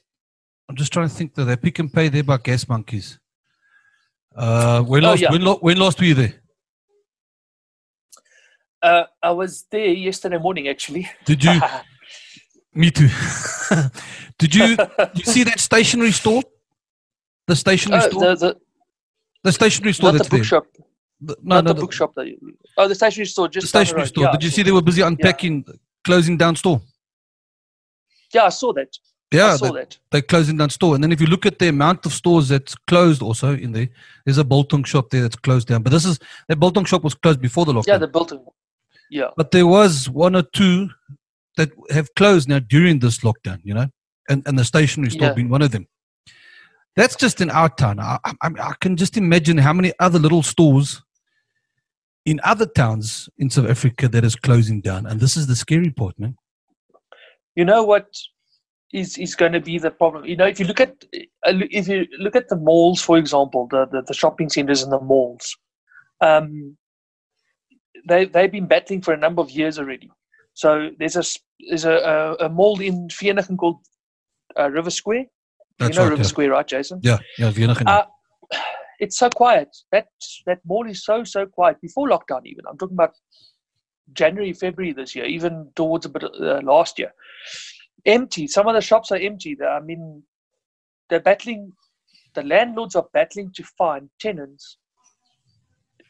I'm just trying to think that they Pick n Pay there by gas monkeys. Uh, when Oh, last yeah. when, when last were you there? Uh, I was there yesterday morning, actually. Did you? [LAUGHS] me too. [LAUGHS] Did you? you see that stationery store? The stationery Oh, store. The, the, the, stationery store not the that's there. bookshop. The- no, not no, the the, bookshop. That you, oh, the stationery store. Just down stationery store. Yeah, Did you see they were busy unpacking, closing down store? Yeah, I saw that. Yeah, they, they're closing down store. And then if you look at the amount of stores that's closed also in there, there's a Bolton shop there that's closed down. But this is the Bolton shop was closed before the lockdown. Yeah, the building. Yeah. but there was one or two that have closed now during this lockdown, you know, and, and the stationery store Yeah. being one of them. That's just in our town. I, I, I can just imagine how many other little stores in other towns in South Africa that is closing down. And this is the scary part, man. You know what is is going to be the problem? You know, if you look at uh, if you look at the malls, for example, the the, the shopping centers and the malls, um, they they've been battling for a number of years already. So there's a there's a a, a mall in Vereeniging called uh, River Square. That's you know right. River yeah. Square, right, Jason? Yeah, yeah, Vienna. Uh, it's so quiet. That that mall is so so quiet before lockdown. Even I'm talking about January, February this year, even towards a bit of, uh, last year. Empty. Some of the shops are empty. I mean, they're battling. The landlords are battling to find tenants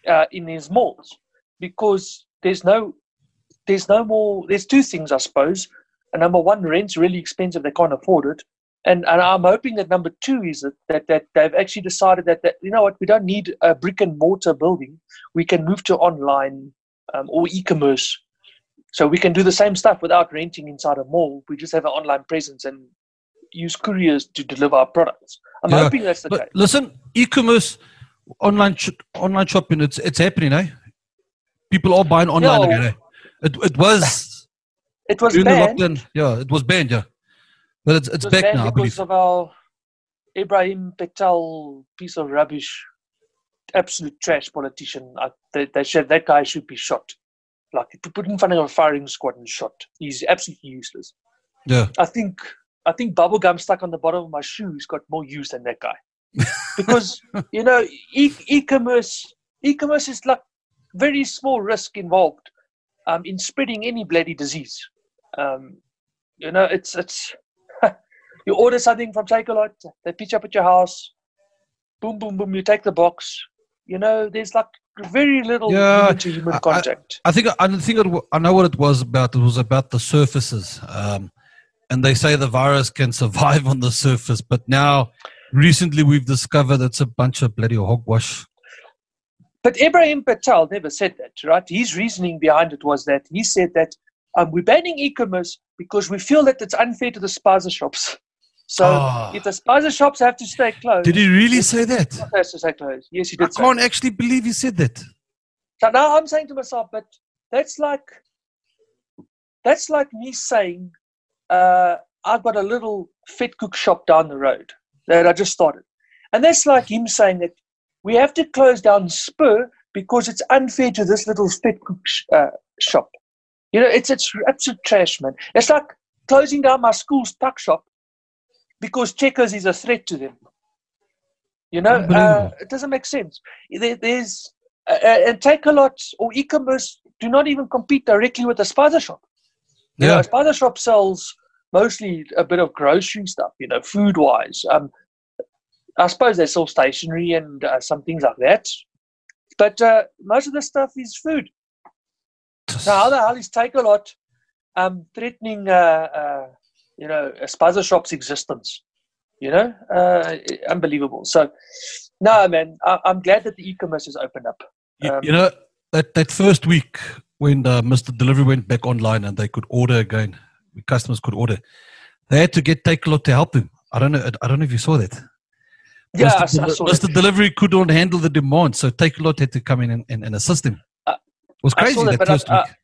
uh, in these malls because there's no there's no more. There's two things, I suppose. And number one, rent's really expensive. They can't afford it and and I'm hoping that number two is that that, that they've actually decided that, that you know what we don't need a brick and mortar building. We can move to online um, or e-commerce, so we can do the same stuff without renting inside a mall. We just have an online presence and use couriers to deliver our products. I'm Yeah, hoping that's the But case. listen, e-commerce, online sh- online shopping, it's it's happening, eh? People are buying online No. again. Eh? It it was [LAUGHS] It was banned. the lockdown. Yeah, it was banned. Yeah, but it's it's It back now. Because of our Ebrahim Patel piece of rubbish, absolute trash politician. I, they, they said that guy should be shot. Like put in front of a firing squad and shot. He's absolutely useless. Yeah, I think I think bubble gum stuck on the bottom of my shoes got more use than that guy. because [LAUGHS] you know, e- e-commerce, e-commerce is like very small risk involved um, in spreading any bloody disease. Um, you know, it's it's [LAUGHS] you order something from Takealot, they pitch up at your house, boom, boom, boom, you take the box. You know, there's like very little Yeah, human to human I- I- contact. I think I think it, I know what it was about. It was about the surfaces, um, and they say the virus can [LAUGHS] survive on the surface. But now, recently, we've discovered it's a bunch of bloody hogwash. But Ebrahim Patel never said that, right? His reasoning behind it was that he said that um, we're banning e-commerce because we feel that it's unfair to the spaza shops. [LAUGHS] So Ah. if the spaza shops have to stay closed, Did he really say that? has to stay closed. Yes, he did. I can't that. actually believe he said that. So now I'm saying to myself, but that's like that's like me saying uh, I've got a little vetkoek shop down the road that I just started, and that's like him saying that we have to close down Spur because it's unfair to this little vetkoek sh- uh, shop. You know, it's it's absolute trash, man. It's like closing down my school's tuck shop because Checkers is a threat to them. You know, uh, it doesn't make sense. There, there's uh, uh, and Takealot or e-commerce do not even compete directly with the spaza shop. You know, Yeah, a spaza shop sells mostly a bit of grocery stuff, you know, food wise. Um, I suppose they sell stationery and uh, some things like that. But uh, most of the stuff is food. [SIGHS] So how the hell is Takealot um, threatening, uh, uh, you know, a spaza shop's existence? You know, uh, unbelievable. So, no, man, I- I'm glad that the e-commerce has opened up. you, um, you know that that first week when uh, Mr. Delivery went back online and they could order again, customers could order. They had to get Takealot to help them. I don't know. I don't know if you saw that. Yeah, I, Mr. I Deli- saw Mr. Delivery couldn't handle the demand, so Takealot had to come in and, and, and assist him. Uh, it was I crazy that, that, I- first I- week.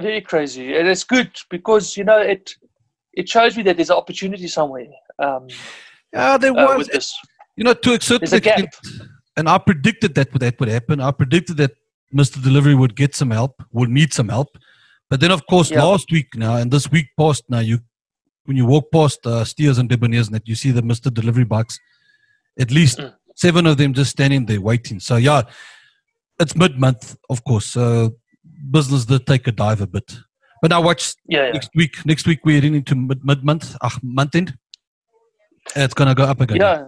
Very crazy, and it's good because you know it. It shows me that there's an opportunity somewhere um, yeah, there uh, was. with this. you know, to a certain gap. extent, and I predicted that that would happen. I predicted that Mr. Delivery would get some help, would need some help. But then, of course, Yeah. last week now and this week past now, you when you walk past uh, Steers and Debonair's net, you see the Mr. Delivery bikes. At least Mm. seven of them just standing there waiting. So yeah, it's mid month, of course. So business did take a dive a bit. But now watch Yeah, yeah. next week. Next week we're heading into mid month, uh, month end. It's gonna go up again. Yeah.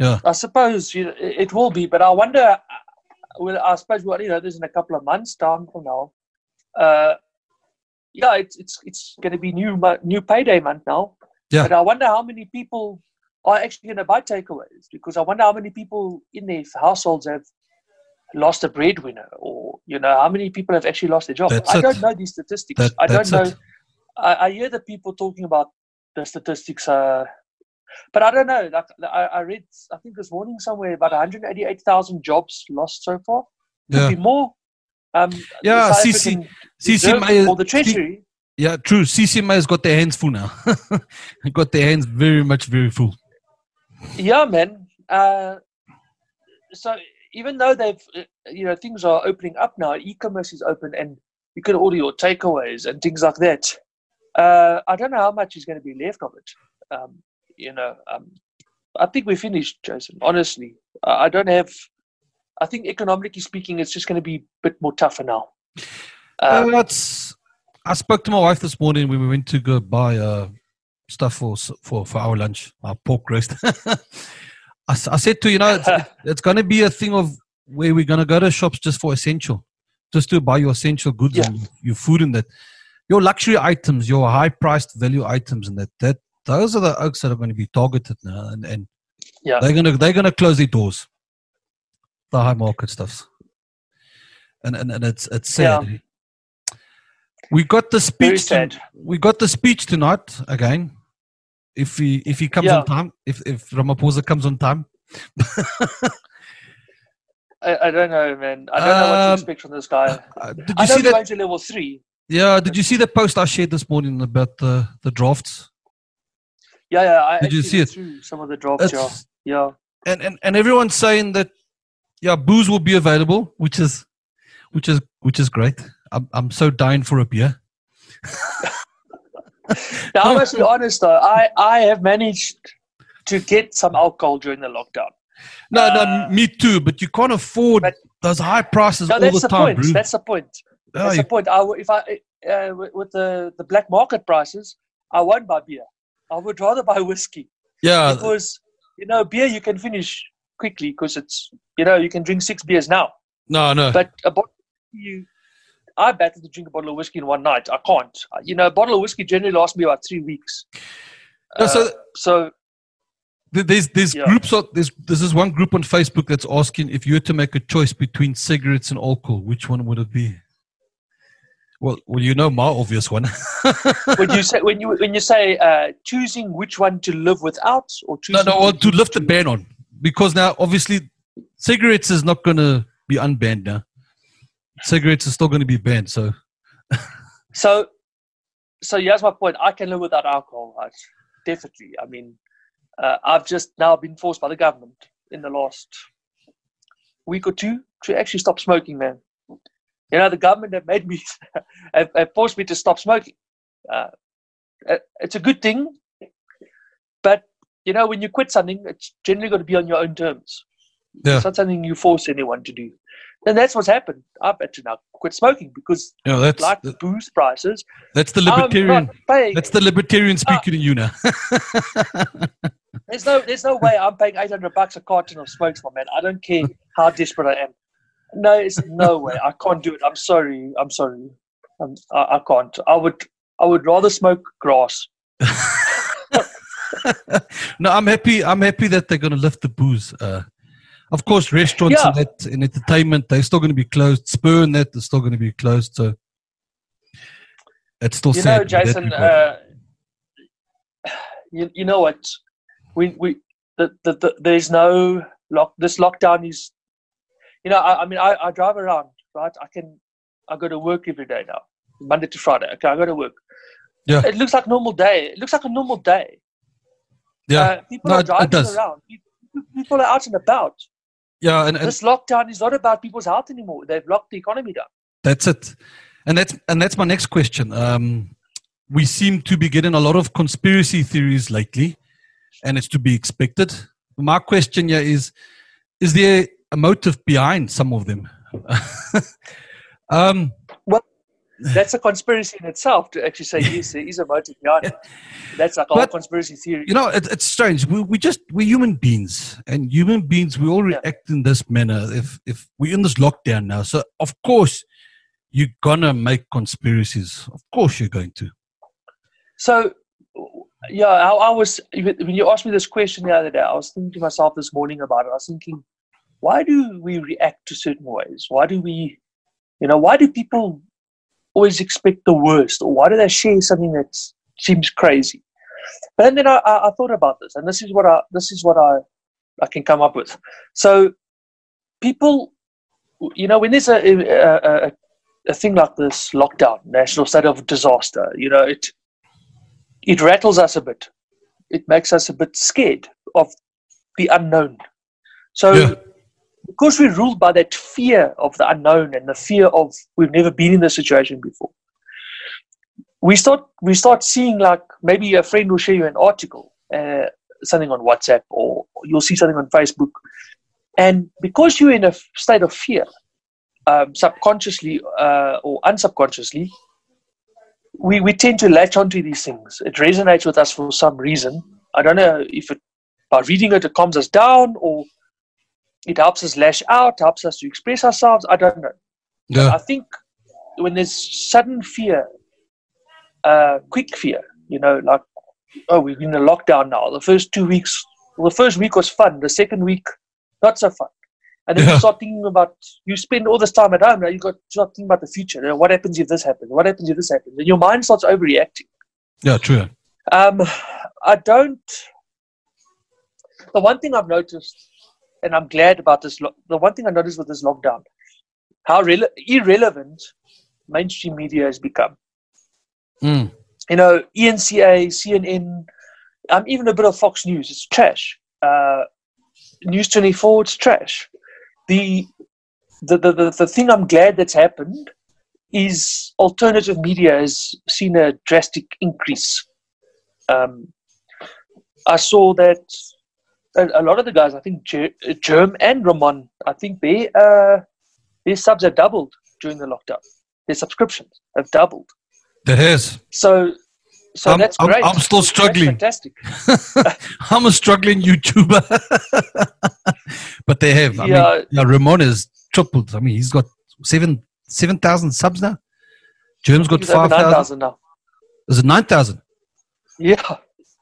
Yeah. I suppose you know, it it will be, but I wonder. uh, Well, I suppose what you know, this in a couple of months time from now. Uh, yeah, it's it's it's going to be new new payday month now. Yeah. But I wonder how many people are actually going to buy takeaways because I wonder how many people in their households have lost a breadwinner, or you know, how many people have actually lost their job. That's I it. don't know these statistics. That, I don't know. I, I hear the people talking about the statistics, uh, but I don't know. Like I, I read, I think this morning somewhere about 188,000 jobs lost so far. Could Yeah. be more. Um, Yeah, CC CC or the Treasury. yeah, true. CCMA has got their hands full now. [LAUGHS] got their hands very much very full. Yeah, man. Uh, so even though they've, uh, you know, things are opening up now, e-commerce is open, and you can order your takeaways and things like that. Uh, I don't know how much is going to be left of it. Um, you know, um, I think we're finished, Jason. Honestly, I don't have. I think economically speaking, it's just going to be a bit more tougher now. Um, that's, I spoke to my wife this morning when we went to go buy uh, stuff for for for our lunch, our pork roast. [LAUGHS] I, I said to you know, it's, it's [LAUGHS] going to be a thing of where we're going to go to shops just for essential, just to buy your essential goods Yeah. and your food and that. Your luxury items, your high priced value items, and that that those are the oaks that are going to be targeted now, and, and Yeah. they're gonna they're gonna close their doors. The high market stuffs, and and, and it's it's sad. We got the speech. to- we got the speech tonight again. If he if he comes Yeah. on time, if if Ramaphosa comes on time, I, I don't know, man. I don't know what to Um, expect from this guy. uh, did you I see that? to level three. Yeah, did you see the post I shared this morning about the the drafts? Yeah, yeah. I Did you see it? Some of the yeah. It's, Yeah. and, and and everyone's saying that yeah, booze will be available, which is which is which is great. I'm I'm so dying for a beer. [LAUGHS] now, I must be [LAUGHS] honest though. I I have managed to get some alcohol during the lockdown. No, no, Uh, me too. But you can't afford those high prices No, all that's the the time, point. bro. That's the point. Oh, That's you- the point. I, if I uh, with- with the the black market prices, I won't buy beer. I would rather buy whiskey yeah, because you know beer you can finish quickly because it's you know you can drink six beers now. no, no. But a bottle you, I battle to drink a bottle of whiskey in one night. I can't. Uh, You know, a bottle of whiskey generally lasts me about three weeks. No, Uh, so so th- there's there's Yeah. groups. Of, there's this one group on Facebook that's asking if you had to make a choice between cigarettes and alcohol, which one would it be? Well, well, you know my obvious one. [LAUGHS] when you say when you when you say uh, choosing which one to live without or no, choosing no, well, to lift the ban on because now obviously cigarettes is not going to be unbanned now. Cigarettes are still going to be banned. So [LAUGHS] So, so here's my point. I can live without alcohol, right? Definitely. I mean, uh, I've just now been forced by the government in the last week or two to actually stop smoking, man. You know, the government have made me, [LAUGHS] have, have forced me to stop smoking. Uh, it's a good thing, but you know, when you quit something, it's generally got to be on your own terms. Yeah. It's not something you force anyone to do. And that's what's happened. I've to now quit smoking because, that's like booze prices, that's the libertarian. That's the libertarian Ah. speaking in you now. [LAUGHS] There's no, there's no way I'm paying 800 bucks a carton of smokes, my man. I don't care how desperate I am. No, it's no way. I can't do it. I'm sorry. I'm sorry. I'm, I, I can't. I would, I would rather smoke grass. [LAUGHS] no, I'm happy. I'm happy that they're going to lift the booze. Uh, of course, restaurants Yeah. and that and entertainment they're still going to be closed. Spur and that is still going to be closed. So it's still You sad. know, Jason. Uh, [SIGHS] you, you know what? We, we, the, the, the, there's no lock. This lockdown is, you know, I, I mean, I, I drive around, right? I can, I go to work every day now, Monday to Friday. Okay, I go to work. Yeah. It looks like a normal day. It looks like a normal day. yeah, Uh, people No, are driving does. around. People are out and about. Yeah, and, and This lockdown is not about people's health anymore. They've locked the economy down. That's it, and that's and that's my next question. Um, we seem to be getting a lot of conspiracy theories lately, and it's to be expected. My question here is: Is there a motive behind some of them? [LAUGHS] um, That's a conspiracy in itself to actually say yes, there is a motive behind it. That's like a whole conspiracy theory. you know, it, it's strange. We we just we're human beings, and human beings we all Yeah. react in this manner. If if we're in this lockdown now, so of course you're gonna make conspiracies. Of course you're going to. So, yeah, I, I was when you asked me this question the other day, I was thinking to myself this morning about it. I was thinking, why do we react to certain ways? Why do we, you know, why do people always expect the worst, or why do they share something that seems crazy? But then I, I, I thought about this, and this is what I this is what I I can come up with. So, people, you know, when there's a a, a, a thing like this lockdown, national state of disaster, you know, it it rattles us a bit. It makes us a bit scared of the unknown. So, Yeah. Because we're ruled by that fear of the unknown and the fear of we've never been in this situation before, we start we start seeing like maybe a friend will share you an article, uh, something on WhatsApp, or you'll see something on Facebook, and because you're in a state of fear, um, subconsciously uh, or unsubconsciously, we, we tend to latch onto these things. It resonates with us for some reason. I don't know if it by reading it it calms us down or it helps us lash out, helps us to express ourselves. I don't know. Yeah, I think when there's sudden fear, uh, quick fear, you know, like oh we're in a lockdown now. The first two weeks, well, the first week was fun. The second week, not so fun. And then Yeah. you start thinking about you spend all this time at home. Now you got to start thinking about the future. You know, what happens if this happens? What happens if this happens? And your mind starts overreacting. yeah, true. Um, I don't. The one thing I've noticed, and I'm glad about this, lo- the one thing I noticed with this lockdown, how rele- irrelevant mainstream media has become. Mm. You know, ENCA, CNN, um, even a bit of Fox News, it's trash. Uh, News 24, it's trash. The, the, the, the, the thing I'm glad that's happened is alternative media has seen a drastic increase. Um, I saw that a, lot of the guys, I think Jerm and Ramon, I think they uh, their subs have doubled during the lockdown. Their subscriptions have doubled. That has. So so I'm, that's great. I'm, I'm still struggling. That's fantastic. [LAUGHS] I'm a struggling YouTuber. [LAUGHS] but they have. I yeah. mean, yeah, Ramon is tripled. I mean, he's got seven seven thousand subs now. Jerm's got five thousand now. Is it nine thousand? Yeah.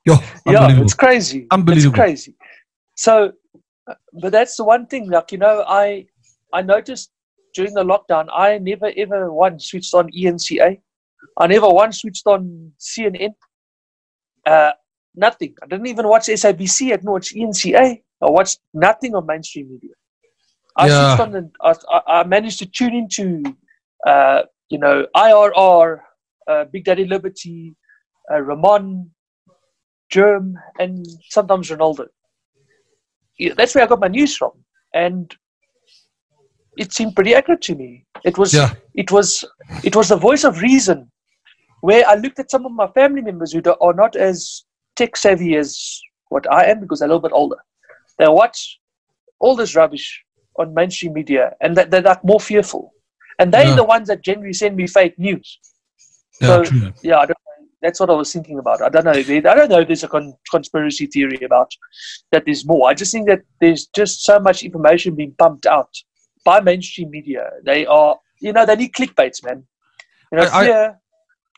Yo, yeah, it's crazy. Unbelievable. It's crazy. So, but that's the one thing. Like you know, I I noticed during the lockdown, I never ever once switched on ENCA. I never once switched on CNN. Uh, nothing. I didn't even watch SABC. I didn't watch ENCA. I watched nothing on mainstream media. I yeah. switched on I, I, managed to tune into, uh, you know, IRR, uh, Big Daddy Liberty, uh, Ramon, Jerm, and sometimes Ronaldo. That's where I got my news from, and it seemed pretty accurate to me. It was, yeah. it was, it was the voice of reason where I looked at some of my family members who are not as tech savvy as what I am because they're a little bit older. They watch all this rubbish on mainstream media and they're, they're like more fearful. And they're yeah. the ones that generally send me fake news. Yeah, so, yeah, I don't that's what I was thinking about. I don't know. I don't know if there's a con- conspiracy theory about that. There's more. I just think that there's just so much information being pumped out by mainstream media. They are, you know, they need clickbaits, man. You know, I, fear,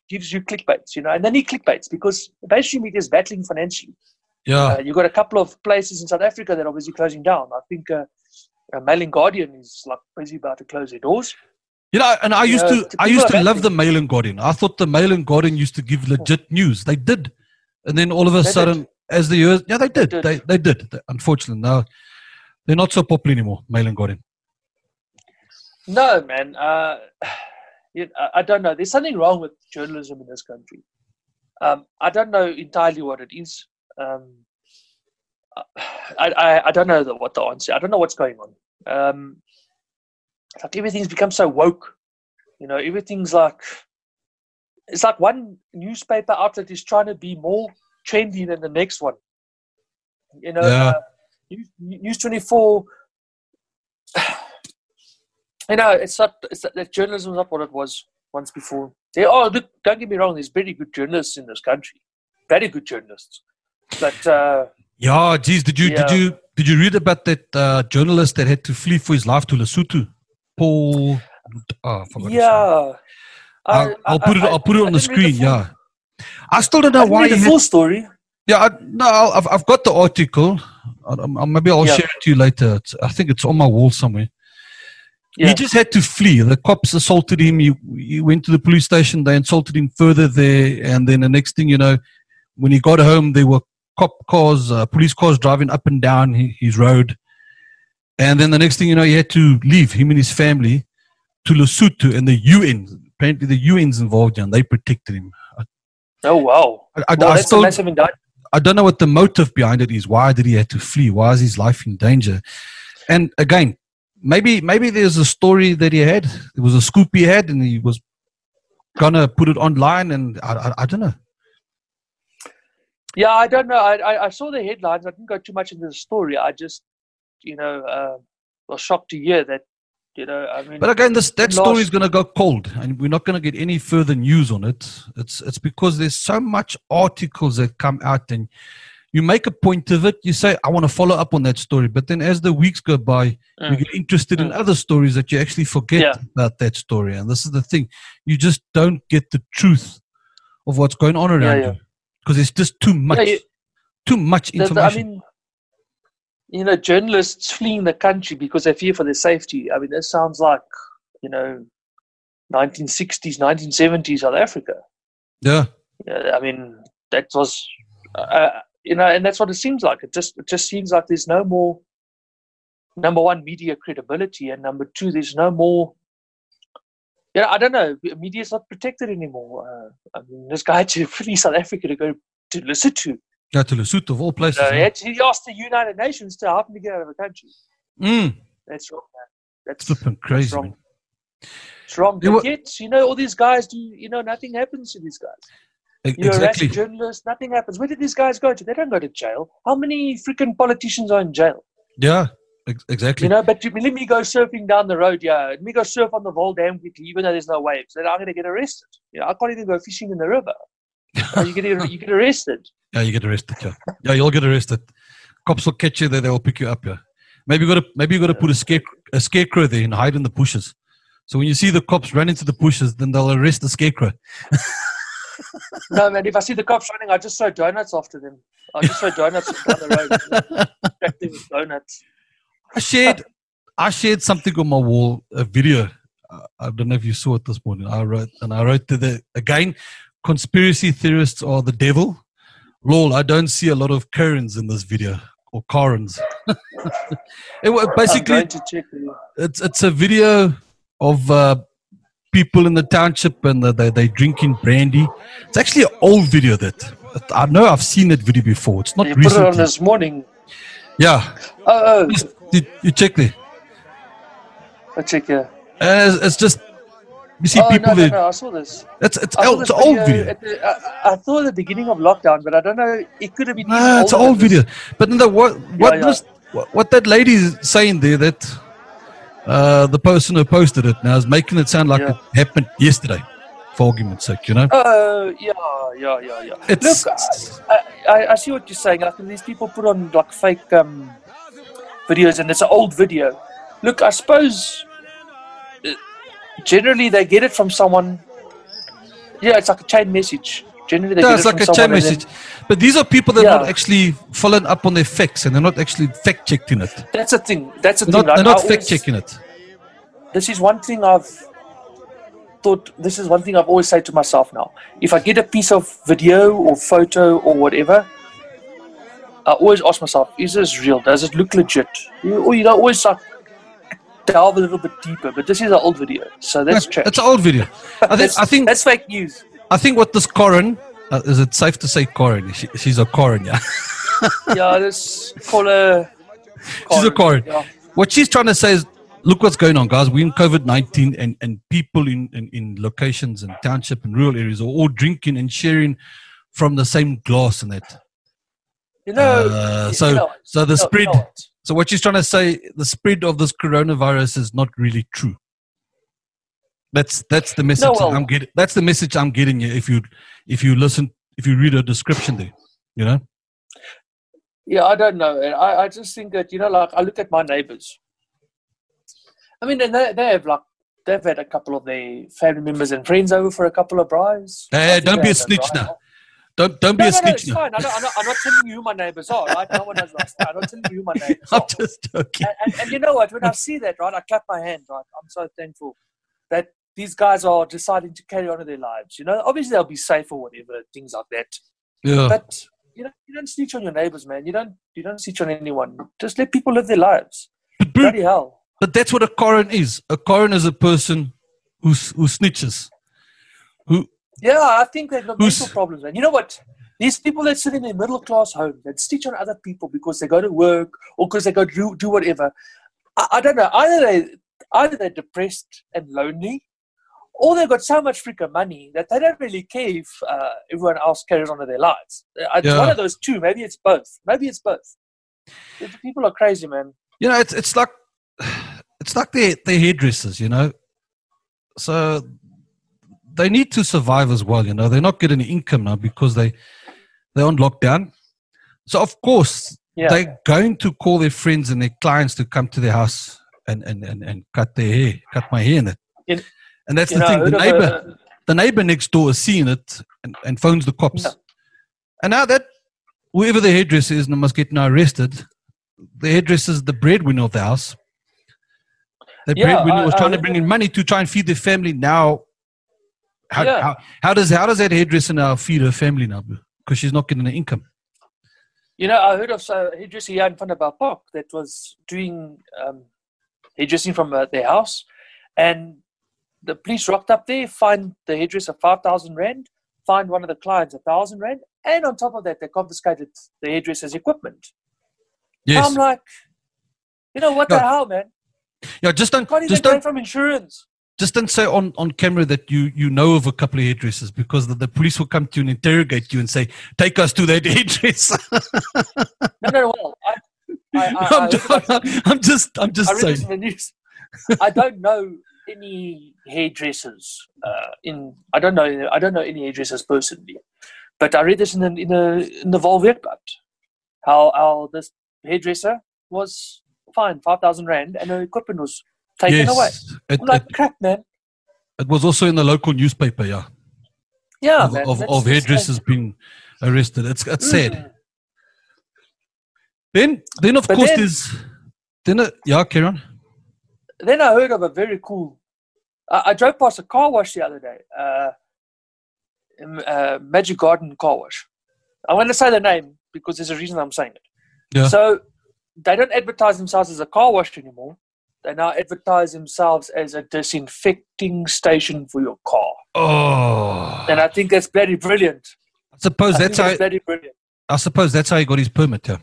gives you clickbaits, you know, and then need clickbaits because mainstream media is battling financially. Yeah, uh, you've got a couple of places in South Africa that are obviously closing down. I think uh, uh, Mail and Guardian is like busy about to close their doors. You know, and I used you know, to, I used to love the Mail and Guardian. I thought the Mail and Guardian used to give legit news. They did, and then all of a they sudden, did. as the years, yeah, they did. They did. They, they did. Unfortunately, now they're not so popular anymore. Mail and Guardian. No, man. Uh, [SIGHS] I don't know. There's something wrong with journalism in this country. Um, I don't know entirely what it is. Um, [SIGHS] I, I, I don't know the, what the answer. I don't know what's going on. Um, like everything's become so woke. You know, everything's like it's like one newspaper outlet is trying to be more trendy than the next one. You know, yeah. uh, News, News 24 [SIGHS] you know, it's not. It's not, that journalism is not what it was once before. They, oh, look, don't get me wrong. There's very good journalists in this country, very good journalists. But uh, yeah, geez, did you yeah. did you did you read about that uh, journalist that had to flee for his life to Lesotho? Paul. Oh, yeah. Uh, I, will I'll put it. I'll put it on the screen. The yeah. I still don't know why. The full had, story. Yeah, I, no, I've I've got the article. I, um, uh, maybe I'll yeah. share it to you later. It's, I think it's on my wall somewhere. Yeah. He just had to flee. The cops assaulted him. He, he went to the police station. They insulted him further there. And then the next thing you know, when he got home, there were cop cars, uh, police cars driving up and down his road. And then the next thing you know, he had to leave, him and his family, to Lesotho. And the UN, apparently the UN's involved and they protected him. Oh, wow. I, I, well, I still, I don't know what the motive behind it is. Why did he have to flee? Why is his life in danger? And again, maybe maybe there's a story that he had. It was a scoop he had, and he was gonna put it online. And I, I, I don't know. Yeah, I don't know. I, I, I saw the headlines. I didn't go too much into the story. I just, you know, uh, was shocked to hear that. You know, I mean. But again, this that story is going to go cold, and we're not going to get any further news on it. It's it's because there's so much articles that come out, and you make a point of it. You say, I want to follow up on that story. But then as the weeks go by, mm. you get interested mm. in other stories that you actually forget yeah. about that story. And this is the thing you just don't get the truth of what's going on around yeah, yeah. you because it's just too much, you, too much information. I mean, you know, journalists fleeing the country because they fear for their safety. I mean, that sounds like, you know, 1960s, 1970s South Africa. Yeah. yeah I mean, that was. Uh, you know, and that's what it seems like. It just it just seems like there's no more number one media credibility, and number two, there's no more. Yeah, you know, I don't know. Media's not protected anymore. Uh, I mean, this guy [LAUGHS] to flee South Africa to go to Lesotho. Yeah, to Lesotho of all places. Yeah. he, asked the United Nations to help him to get out of the country. Mm. That's wrong, man. That's flipping crazy. That's wrong. It's wrong. You But wa- yet, you know, all these guys do, you know, nothing happens to these guys. You're exactly. a journalist, nothing happens. Where did these guys go to? They don't go to jail. How many freaking politicians are in jail? Yeah, ex- exactly. You know, but you, let me go surfing down the road, yeah. Let me go surf on the Vaal Dam quickly, even though there's no waves. Then I'm going to get arrested. You know, I can't even go fishing in the river. Uh, you, get, you get arrested. [LAUGHS] Yeah, you get arrested. Yeah, yeah, you'll get arrested. Cops will catch you there. They will pick you up. Yeah, maybe you got to maybe you got to put a scare a scarecrow there and hide in the bushes. So when you see the cops run into the bushes, then they'll arrest the scarecrow. [LAUGHS] No, man, if I see the cops running, I just throw donuts after them. I just throw donuts down the road. Distract them with donuts. I shared I shared something on my wall, a video. I don't know if you saw it this morning. I wrote and I wrote to the again, conspiracy theorists are the devil. Lol, I don't see a lot of Karens in this video or Karens. [LAUGHS] it basically going to check. it's it's a video of uh, people in the township and they they drinking brandy. It's actually an old video that I know I've seen that video before. It's not You put it on this morning. Yeah, Oh, oh, Just- you, you check there. I check here. And it's, it's just you see Oh, people no, no, there. no, I saw this. It's it's, saw old, it's an old video. the- I, I thought at the beginning of lockdown, but I don't know. It could have been. No, it's an old video. But then the, what what yeah. was what, what that lady is saying there that uh, the person who posted it now is making it sound like Yeah. it happened yesterday, for argument's sake. You know, Oh, yeah, yeah, yeah, yeah. it's Look, I, I, I see what you're saying. Like these people put on like fake um, videos, and it's an old video. Look, I suppose uh, generally they get it from someone. Yeah, it's like a chain message. Generally, they yeah, get it's it like from a chain and then- message. But these are people that are not actually following up on their facts and they're not actually fact checking it. That's a thing. That's They're thing. not, they're not fact checking it. this is one thing I've thought. This is one thing I've always said to myself now. If I get a piece of video or photo or whatever, I always ask myself: Is this real? Does it look legit? You, or you know, always like delve a little bit deeper. But this is an old video, so that's trash. It's an old video. I think, That's- I think that's fake news. I think what this Karen uh, is it safe to say Karen? She, she's a Karen, yeah. [LAUGHS] yeah, let's call her. [LAUGHS] She's a Corin. Yeah. What she's trying to say is, look what's going on, guys. We're in COVID nineteen, and and people in, in in locations and township and rural areas are all drinking and sharing from the same glass and that. You know. Uh, you so know- so the you you spread. know? So what she's trying to say, the spread of this coronavirus is not really true. That's that's the message well- I'm getting. That's the message I'm getting you. If you if you listen, if you read a description there, you know. Yeah, I don't know. And I, I just think that, you know, like I look at my neighbors. I mean, and they, they have like, they've had a couple of their family members and friends over for a couple of braais. Hey, don't be a snitch now. Don't don't be No, a no, no, snitch it's now. fine. I'm not, I'm, not, I'm not telling you who my neighbors are, right? No one knows I'm not telling you who my [LAUGHS] neighbors I'm are. just joking. And, and, and you know what? When I see that, right, I clap my hand, right? I'm so thankful that these guys are deciding to carry on with their lives. You know, obviously they'll be safe or whatever, things like that. Yeah. But you know, you don't snitch on your neighbors, man. You don't you don't snitch on anyone. Just let people live their lives. But, Bloody hell. but that's what a Karen is. A Karen is a person who who snitches. Who Yeah, I think they've got mental problems, man. You know what? These people that sit in their middle class home that stitch on other people because they go to work or because they go do, do whatever. I, I don't know. Either they either they're depressed and lonely, or they've got so much freaking money that they don't really care if uh, everyone else carries on with their lives. Uh, It's Yeah. one of those two. Maybe it's both. Maybe it's both. People are crazy, man. you know, it's it's like [SIGHS] it's like their their hairdressers, you know. So they need to survive as well, you know. They're not getting income now because they they're on lockdown. So of course Yeah. they're going to call their friends and their clients to come to their house and and, and, and cut their hair, cut my hair in it. And that's the know, thing. The neighbor a- the neighbor next door is seeing it and, and phones the cops. Yeah. And now that whoever the hairdresser is and must get now arrested, the hairdresser is the breadwinner of the house. The Yeah, breadwinner I- was I trying to bring in money to try and feed their family. Now, how, Yeah. how, how does how does that hairdresser now feed her family now? Because she's not getting an income. You know, I heard of a hairdresser here in front of our Park that was doing um, hairdressing from uh, their house, and the police rocked up there, fined the hairdresser five thousand rand, fined one of the clients a thousand rand, and on top of that, they confiscated the hairdresser's equipment. Yes. I'm like, you know what Yeah. the hell, man? yeah. Just don't Can't even just don't from insurance. Just don't say on, on camera that you, you know of a couple of hairdressers because the, the police will come to you and interrogate you and say, take us to that hairdresser. [LAUGHS] No, no, well, I, I, I, [LAUGHS] I'm, I, just, [LAUGHS] I'm just, I'm just I saying. in the news. I don't know any hairdressers. Uh, in I don't know. I don't know any hairdressers personally, but I read this in the in the in the Vaalweekblad. How how this hairdresser was fined five thousand rand and her equipment was taken away. Yes. It, I'm like it, crap, man. it was also in the local newspaper, yeah. Yeah, of, man. of, of hairdressers being arrested. It's, it's sad. Mm. Then, then of But course, then- there's then yeah, carry on. Then I heard of a very cool. I, I drove past a car wash the other day. Uh, uh, Magic Garden car wash. I want to say the name because there's a reason I'm saying it. Yeah. So they don't advertise themselves as a car wash anymore. They now advertise themselves as a disinfecting station for your car, Oh, and I think that's bloody brilliant. I suppose I that's how. that's bloody brilliant. I suppose that's how he got his permit. Yeah,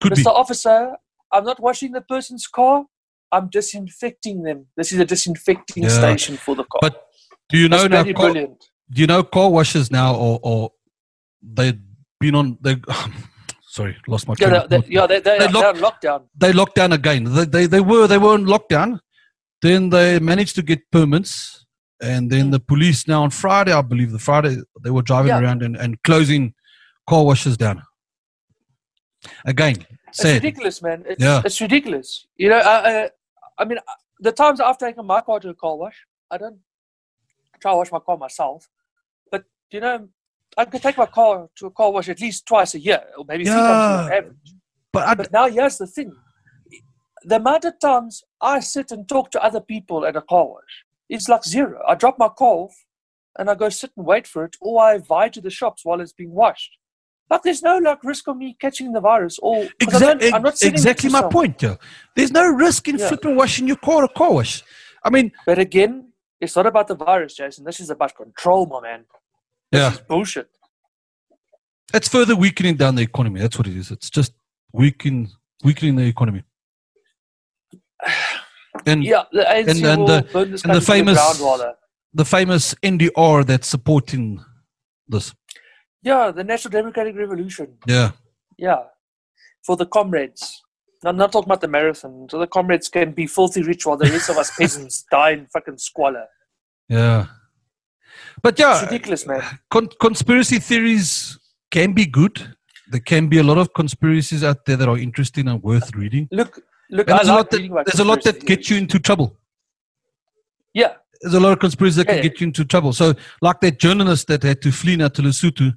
could Mr. be. Officer, I'm not washing the person's car. I'm disinfecting them. This is a disinfecting Yeah. station for the car. But do you know that's now? Car, brilliant. do you know car washes now, or or they've been on? They sorry, lost my. Yeah, they, they, yeah, they, they, They they're lock- on lockdown. they locked down again. They, they they were they were on lockdown. Then they managed to get permits, and then hmm. the police now on Friday, I believe, the Friday they were driving Yeah. around and, and closing car washes down. Again, It's ridiculous, man. It's, Yeah. it's ridiculous. You know, I, I, I mean, the times I've taken my car to a car wash, I don't try to wash my car myself. But, you know, I could take my car to a car wash at least twice a year, or maybe three times on Yeah. average. But But now here's the thing. The amount of times I sit and talk to other people at a car wash, it's like zero. I drop my car off and I go sit and wait for it, or I vie to the shops while it's being washed. Like there's no like risk of me catching the virus or exactly, I'm not exactly my point. Yeah. There's no risk in Yeah. flipping washing your car at a car wash. I mean, But again, it's not about the virus, Jason. This is about control, my man. This yeah, is bullshit. it's further weakening down the economy. That's what it is. It's just weakening weakening the economy. [SIGHS] And Yeah, the ANC And- and the- and the famous- rather. the famous NDR that's supporting this. Yeah, the National Democratic Revolution. Yeah. Yeah, for the comrades. I'm not talking about the marathon. So the comrades can be filthy rich while the rest of us [LAUGHS] peasants die in fucking squalor. Yeah. But It's yeah, ridiculous, man. con- conspiracy theories can be good. There can be a lot of conspiracies out there that are interesting and worth reading. Look, look. And there's a like that, there's a lot that gets you into trouble. Yeah, There's a lot of conspiracies that can Yeah. get you into trouble. So, like that journalist that had to flee now to Lesotho.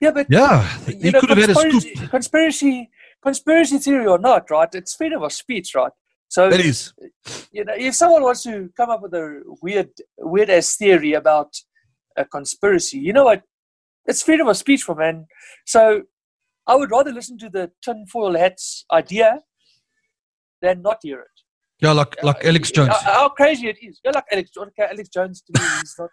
yeah, but Yeah, you he know, could have had a scoop. conspiracy, conspiracy theory or not, right? It's freedom of speech, right? So That is. you know, if someone wants to come up with a weird, weird ass theory about a conspiracy, you know what? It's freedom of speech for man. So I would rather listen to the tinfoil hats idea than not hear it. Yeah, like like Alex Jones. How, how crazy it is. Yeah, like Alex, okay, Alex Jones to me, he's [LAUGHS] not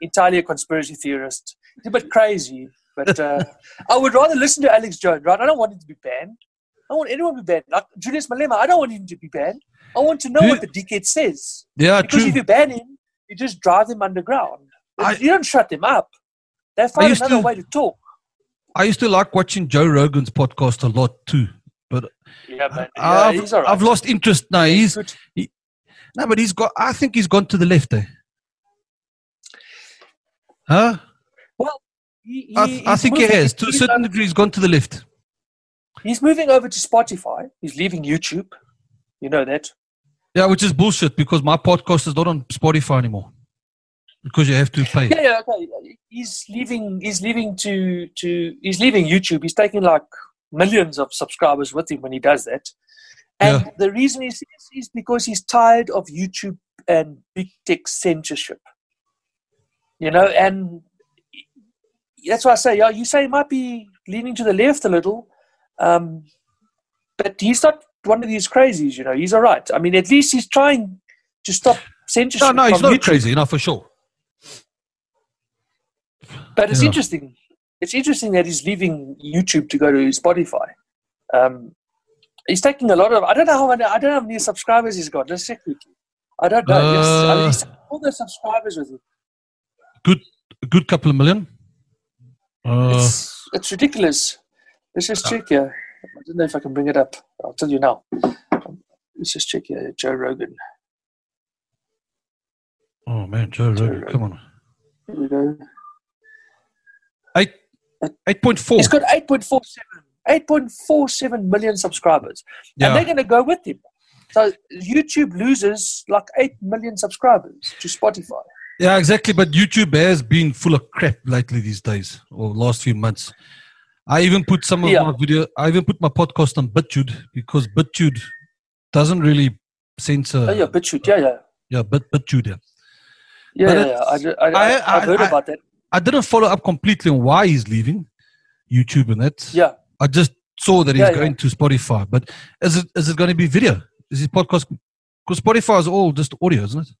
entirely a conspiracy theorist. He's a bit crazy, but uh, [LAUGHS] I would rather listen to Alex Jones, right? I don't want him to be banned. I don't want anyone to be banned. Like Julius Malema, I don't want him to be banned. I want to know Do what the dickhead says. Yeah, Because true. if you ban him, you just drive them underground. I- you don't shut them up. They find another to- way to talk. I used to like watching Joe Rogan's podcast a lot too. But Yeah, man. Yeah, I've, he's all right. I've lost interest now. He's Good. no, but he's got. I think he's gone to the left there. Huh? He, I, he- I he's think he moving- has. To a certain degree, he's gone to the left. He's moving over to Spotify. He's leaving YouTube. You know that. Yeah, which is bullshit because my podcast is not on Spotify anymore because you have to pay. Yeah, yeah, okay. He's leaving. He's leaving to to. He's leaving YouTube. He's taking like millions of subscribers with him when he does that. And Yeah. the reason is is because he's tired of YouTube and big tech censorship. You know, and that's why I say, yeah, you say he might be leaning to the left a little, um, but he's not one of these crazies. You know, he's all right. I mean, at least he's trying to stop censorship. No, no, he's not YouTube. crazy, no, for sure. But it's Yeah. interesting. It's interesting that he's leaving YouTube to go to Spotify. Um, he's taking a lot of. I don't know how many. I don't know how many subscribers he's got. Let's check quickly. I don't know. yes, I mean, Uh, he's all the subscribers with him. A good couple of million. Uh, It's, it's ridiculous. Let's just check here. I don't know if I can bring it up. I'll tell you now. Um, Let's just check here. Joe Rogan. oh man, Joe Rogan, Rogan. come on. Here we go. Eight, eight point four. He's got 8.47, 8.47 million subscribers. And they're going to go with him. So YouTube loses like 8 million subscribers to Spotify. yeah, exactly. But YouTube has been full of crap lately these days, or last few months. I even put some of Yeah. my video. I even put my podcast on BitTube because BitTube doesn't really censor. oh, yeah, BitChute. Yeah, yeah. yeah, Bit. Yeah. Yeah, But yeah, yeah. I, I, I, I- I've heard I- about that. I didn't follow up completely on why he's leaving YouTube and that. Yeah. I just saw that he's Yeah, going to Spotify. But is it is it going to be video? Is his podcast? Because Spotify is all just audio, isn't it?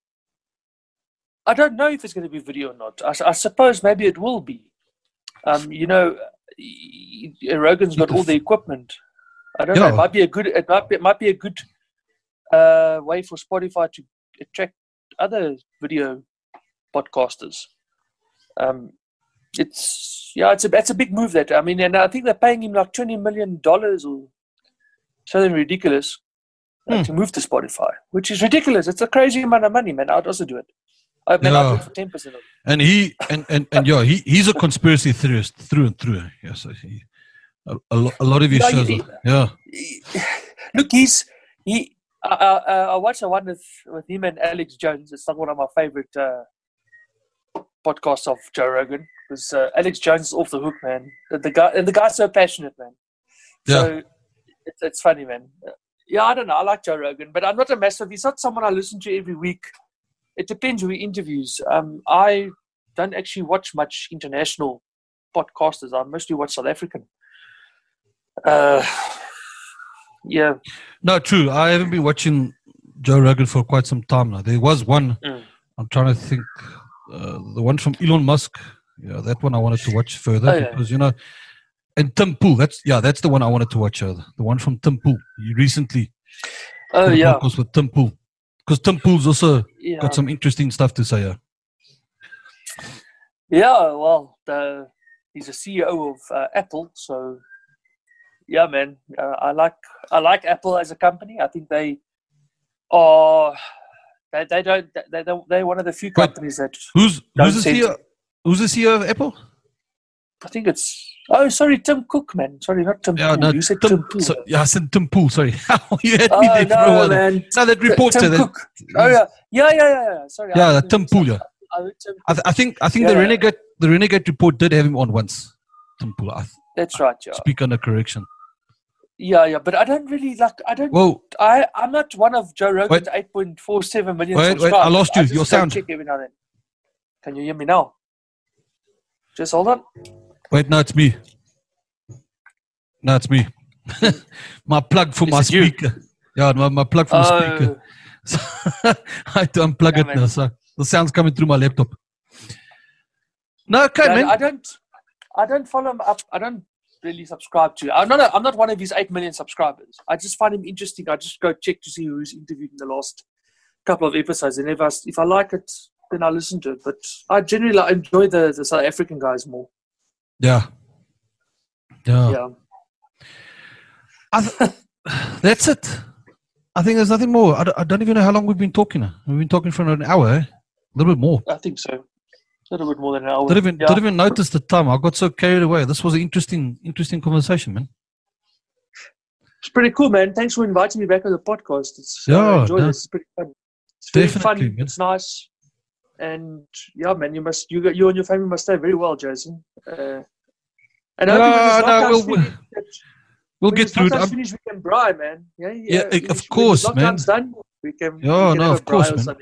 I don't know if it's going to be video or not. I suppose maybe it will be. Um, you know, Rogan's got all the equipment. I don't know. It might be a good. It might be. It might be a good uh, way for Spotify to attract other video podcasters. Um, it's yeah, it's a it's a big move. That I mean, and I think they're paying him like twenty million dollars or something ridiculous uh, Hmm. to move to Spotify, which is ridiculous. It's a crazy amount of money, man. I'd also do it. I mean, Yeah. ten percent of it. And he and and, and yeah, he, he's a conspiracy theorist through and through. Yeah, so he, a, a, a lot of his Yeah, shows. he- are- yeah, Look, he's he. I, I, I watched the one with, with him and Alex Jones. It's like one of my favorite uh, podcasts of Joe Rogan. Because uh, Alex Jones is off the hook, man. The, guy and the guy's so passionate, man. So it's, it's funny, man. Yeah, I don't know. I like Joe Rogan, but I'm not a massive. He's not someone I listen to every week. It depends who he interviews. Um, I don't actually watch much international podcasters. I mostly watch South African. Uh, yeah. no, true. I haven't been watching Joe Rogan for quite some time now. There was one. Mm. I'm trying to think. Uh, the one from Elon Musk. Yeah, that one I wanted to watch further Oh, yeah. because you know. And Tim Pool. That's yeah. That's the one I wanted to watch. Uh, the one from Tim Pool. Recently. Oh yeah. podcast with Tim Pool. Because Tim Pool's also Yeah. got some interesting stuff to say. Yeah. Yeah, well, the, he's a CEO of uh, Apple, so yeah, man, uh, I like I like Apple as a company. I think they are they, they don't they don't they're one of the few companies that Who's who's the CEO? Who's the CEO of Apple? I think it's oh sorry Tim Cook man sorry not Tim Yeah, Pool. no, you said Tim, Tim Pool. so, yeah, I said Tim Pool. Sorry, [LAUGHS] oh, you had oh me there for a no while. man No, that reporter. Tim that, Cook oh yeah yeah yeah yeah, yeah. sorry yeah, I Tim Pool. Yeah, I I, I think I think Yeah, the renegade the renegade report did have him on once. Tim Pool. I that's right yeah speak under correction. yeah yeah but I don't really like I don't Whoa, I, I'm not one of Joe Rogan's 8.47 million Wait, wait, subscribers. I lost you. just Your sound. Check every now and then. Can you hear me now? Just hold on. Wait, no, it's me. No, it's me. [LAUGHS] my plug for Is my it you? speaker. Yeah, my, my plug for my oh. speaker. [LAUGHS] Oh, [LAUGHS] I had to unplug Yeah, it man. now, so the sound's coming through my laptop. No, okay, yeah, man. I don't. I don't follow him up. I don't really subscribe to. I'm not. A, I'm not one of his eight million subscribers. I just find him interesting. I just go check to see who's interviewed in the last couple of episodes, and if I if I like it, then I listen to it. But I generally like, enjoy the the South African guys more. Yeah. Yeah. Yeah. I th- [LAUGHS] that's it. I think there's nothing more. I don't, I don't even know how long we've been talking. We've been talking for an hour, eh? a little bit more. I think so. A little bit more than an hour. Didn't even, yeah. didn't even notice the time. I got so carried away. This was an interesting, interesting conversation, man. It's pretty cool, man. Thanks for inviting me back on the podcast. It's, Yeah, I enjoy no. this. It's pretty fun. It's Definitely, fun. man. It's nice. And yeah, man, you must you got you and your family must stay very well, Jason. Uh, and I hope when Yeah, this no, we'll- finished, We'll get through it. finished, we can braai, man. Yeah, yeah. Yeah, of course, man. done, we can. we Yeah, can no, of course, or man.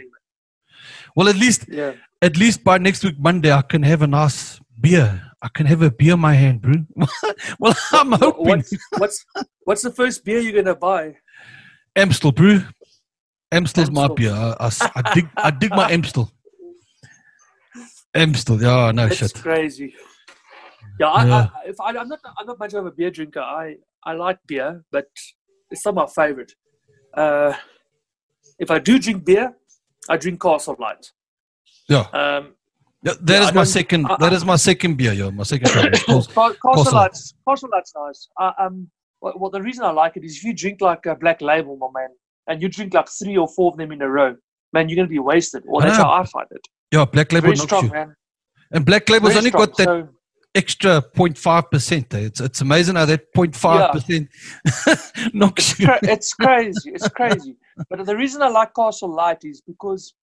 Well, at least, Yeah. at least by next week Monday, I can have a nice beer. I can have a beer in my hand, bro. [LAUGHS] well, I'm hoping What's, what's what's the first beer you're gonna buy? Amstel, bro. Amstel's my Amstel. beer. I dig, I dig my [LAUGHS] Amstel. Amstel, yeah, no That's shit. crazy. Yeah, I, Yeah. I, if I, I'm not, I'm not much of a beer drinker. I, I like beer, but it's not my favorite. Uh, if I do drink beer, I drink Castle Light. Yeah. Um, Yeah, that Yeah, is my second. I- that is my second beer. Yeah, my second. beer. It's Castle Castle. Light's Castle Light's nice. Um, well, well, the reason I like it is if you drink like a Black Label, my man, and you drink like three or four of them in a row, man, you're gonna be wasted. Well, that's how I find it. Yeah, Black Label Very strong, you. man. And Black Label's Very only strong. got that So, extra 0.5 percent. It's it's amazing how that 0.5 percent [LAUGHS] knocks it's, you. cra- it's crazy. It's crazy. But the reason I like Castle Light is because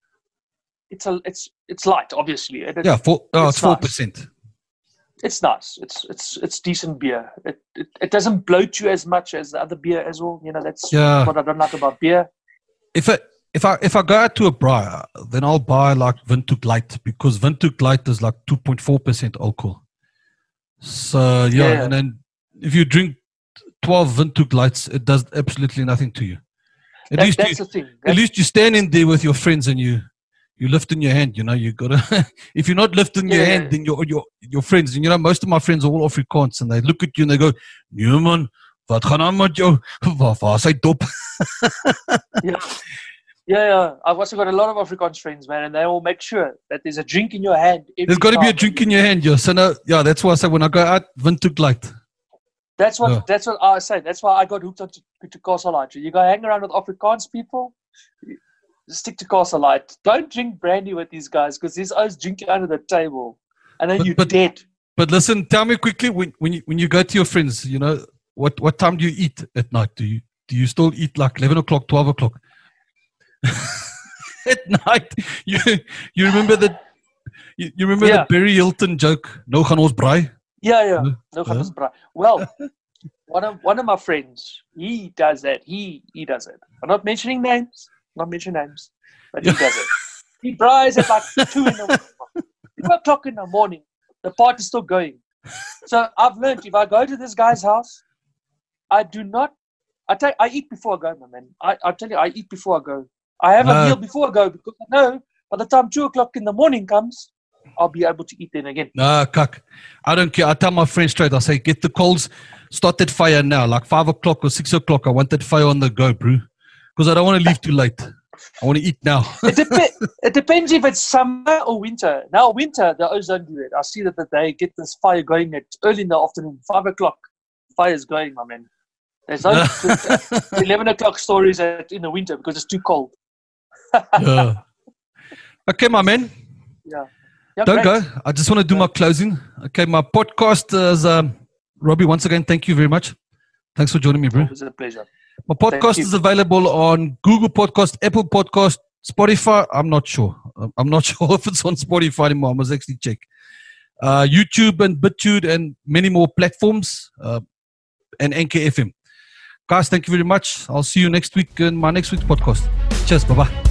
it's a it's it's light, obviously. it- Yeah, four, oh, it's four nice. percent. it's nice. It's it's it's decent beer. It, it it doesn't bloat you as much as the other beer as well. You know, that's Yeah. what I don't like about beer. If I if I if I go out to a bar, then I'll buy like Windhoek Light because Windhoek Light is like 2.4 percent alcohol. So yeah, Yeah. and then if you drink 12 Windhoek Lights, it does absolutely nothing to you. At That- least that's you, the thing. at least you stand in there with your friends and you you lift in your hand. You know, you gotta. [LAUGHS] if you're not lifting your Yeah. hand, then your your your friends. And you know, most of my friends are all Afrikaans, and they look at you and they go, "Nee man, wat gaan aan met jou? [LAUGHS] Waar waar is hy dop?" [LAUGHS] yeah. Yeah, yeah. I've also got a lot of Afrikaans friends, man, and they all make sure that there's a drink in your hand. every There's got to be a drink in your hand, yeah. So no, yeah, that's why I say when I go out, Windhoek Light. That's what Yeah. that's what I say. That's why I got hooked on to, to Castle Light. You go hang around with Afrikaans people, stick to Castle Light. Don't drink brandy with these guys because these guys drinking under the table, and then But- you're but- dead. But listen, tell me quickly when when you when you go to your friends, you know, what what time do you eat at night? Do you do you still eat like eleven o'clock, twelve o'clock? [LAUGHS] at night, you you remember that you, you remember Yeah. the Barry Hilton joke? No gaan ons braai. Yeah, yeah. No Yeah. yeah. bra. Well, one of one of my friends, he does that. He he does it. I'm not mentioning names. Not mentioning names, but he does it. [LAUGHS] He braais at like two in the two o'clock in the morning. The party's still going. So I've learned if I go to this guy's house, I do not. I take. I eat before I go, my man. I I tell you, I eat before I go. I have No. a meal before I go because I know by the time two o'clock in the morning comes, I'll be able to eat then again. Nah, kak. I don't care. I tell my friends straight. I say, get the coals, start that fire now, like five o'clock or six o'clock. I want that fire on the go, bro, because I don't want to leave too late. I want to eat now. it, [LAUGHS] dep- it depends if it's summer or winter. Now, winter, the O's don't do it. I see that they get this fire going at early in the afternoon, 5 o'clock. Fire's going, my man. There's no [LAUGHS] 11 o'clock stories at, in the winter because it's too cold. Yeah. Okay, my man. Yeah. yeah Don't great. go. I just want to do my closing. Okay, my podcast is um, Robby. Once again, thank you very much. Thanks for joining me, bro. It was a pleasure. My podcast is available on Google Podcast, Apple Podcast, Spotify. I'm not sure. I'm not [LAUGHS] sure if it's on Spotify anymore. I must actually check. Uh, YouTube and BitTube and many more platforms uh, and NKFM. Guys, thank you very much. I'll see you next week in my next week's podcast. Cheers. Bye bye.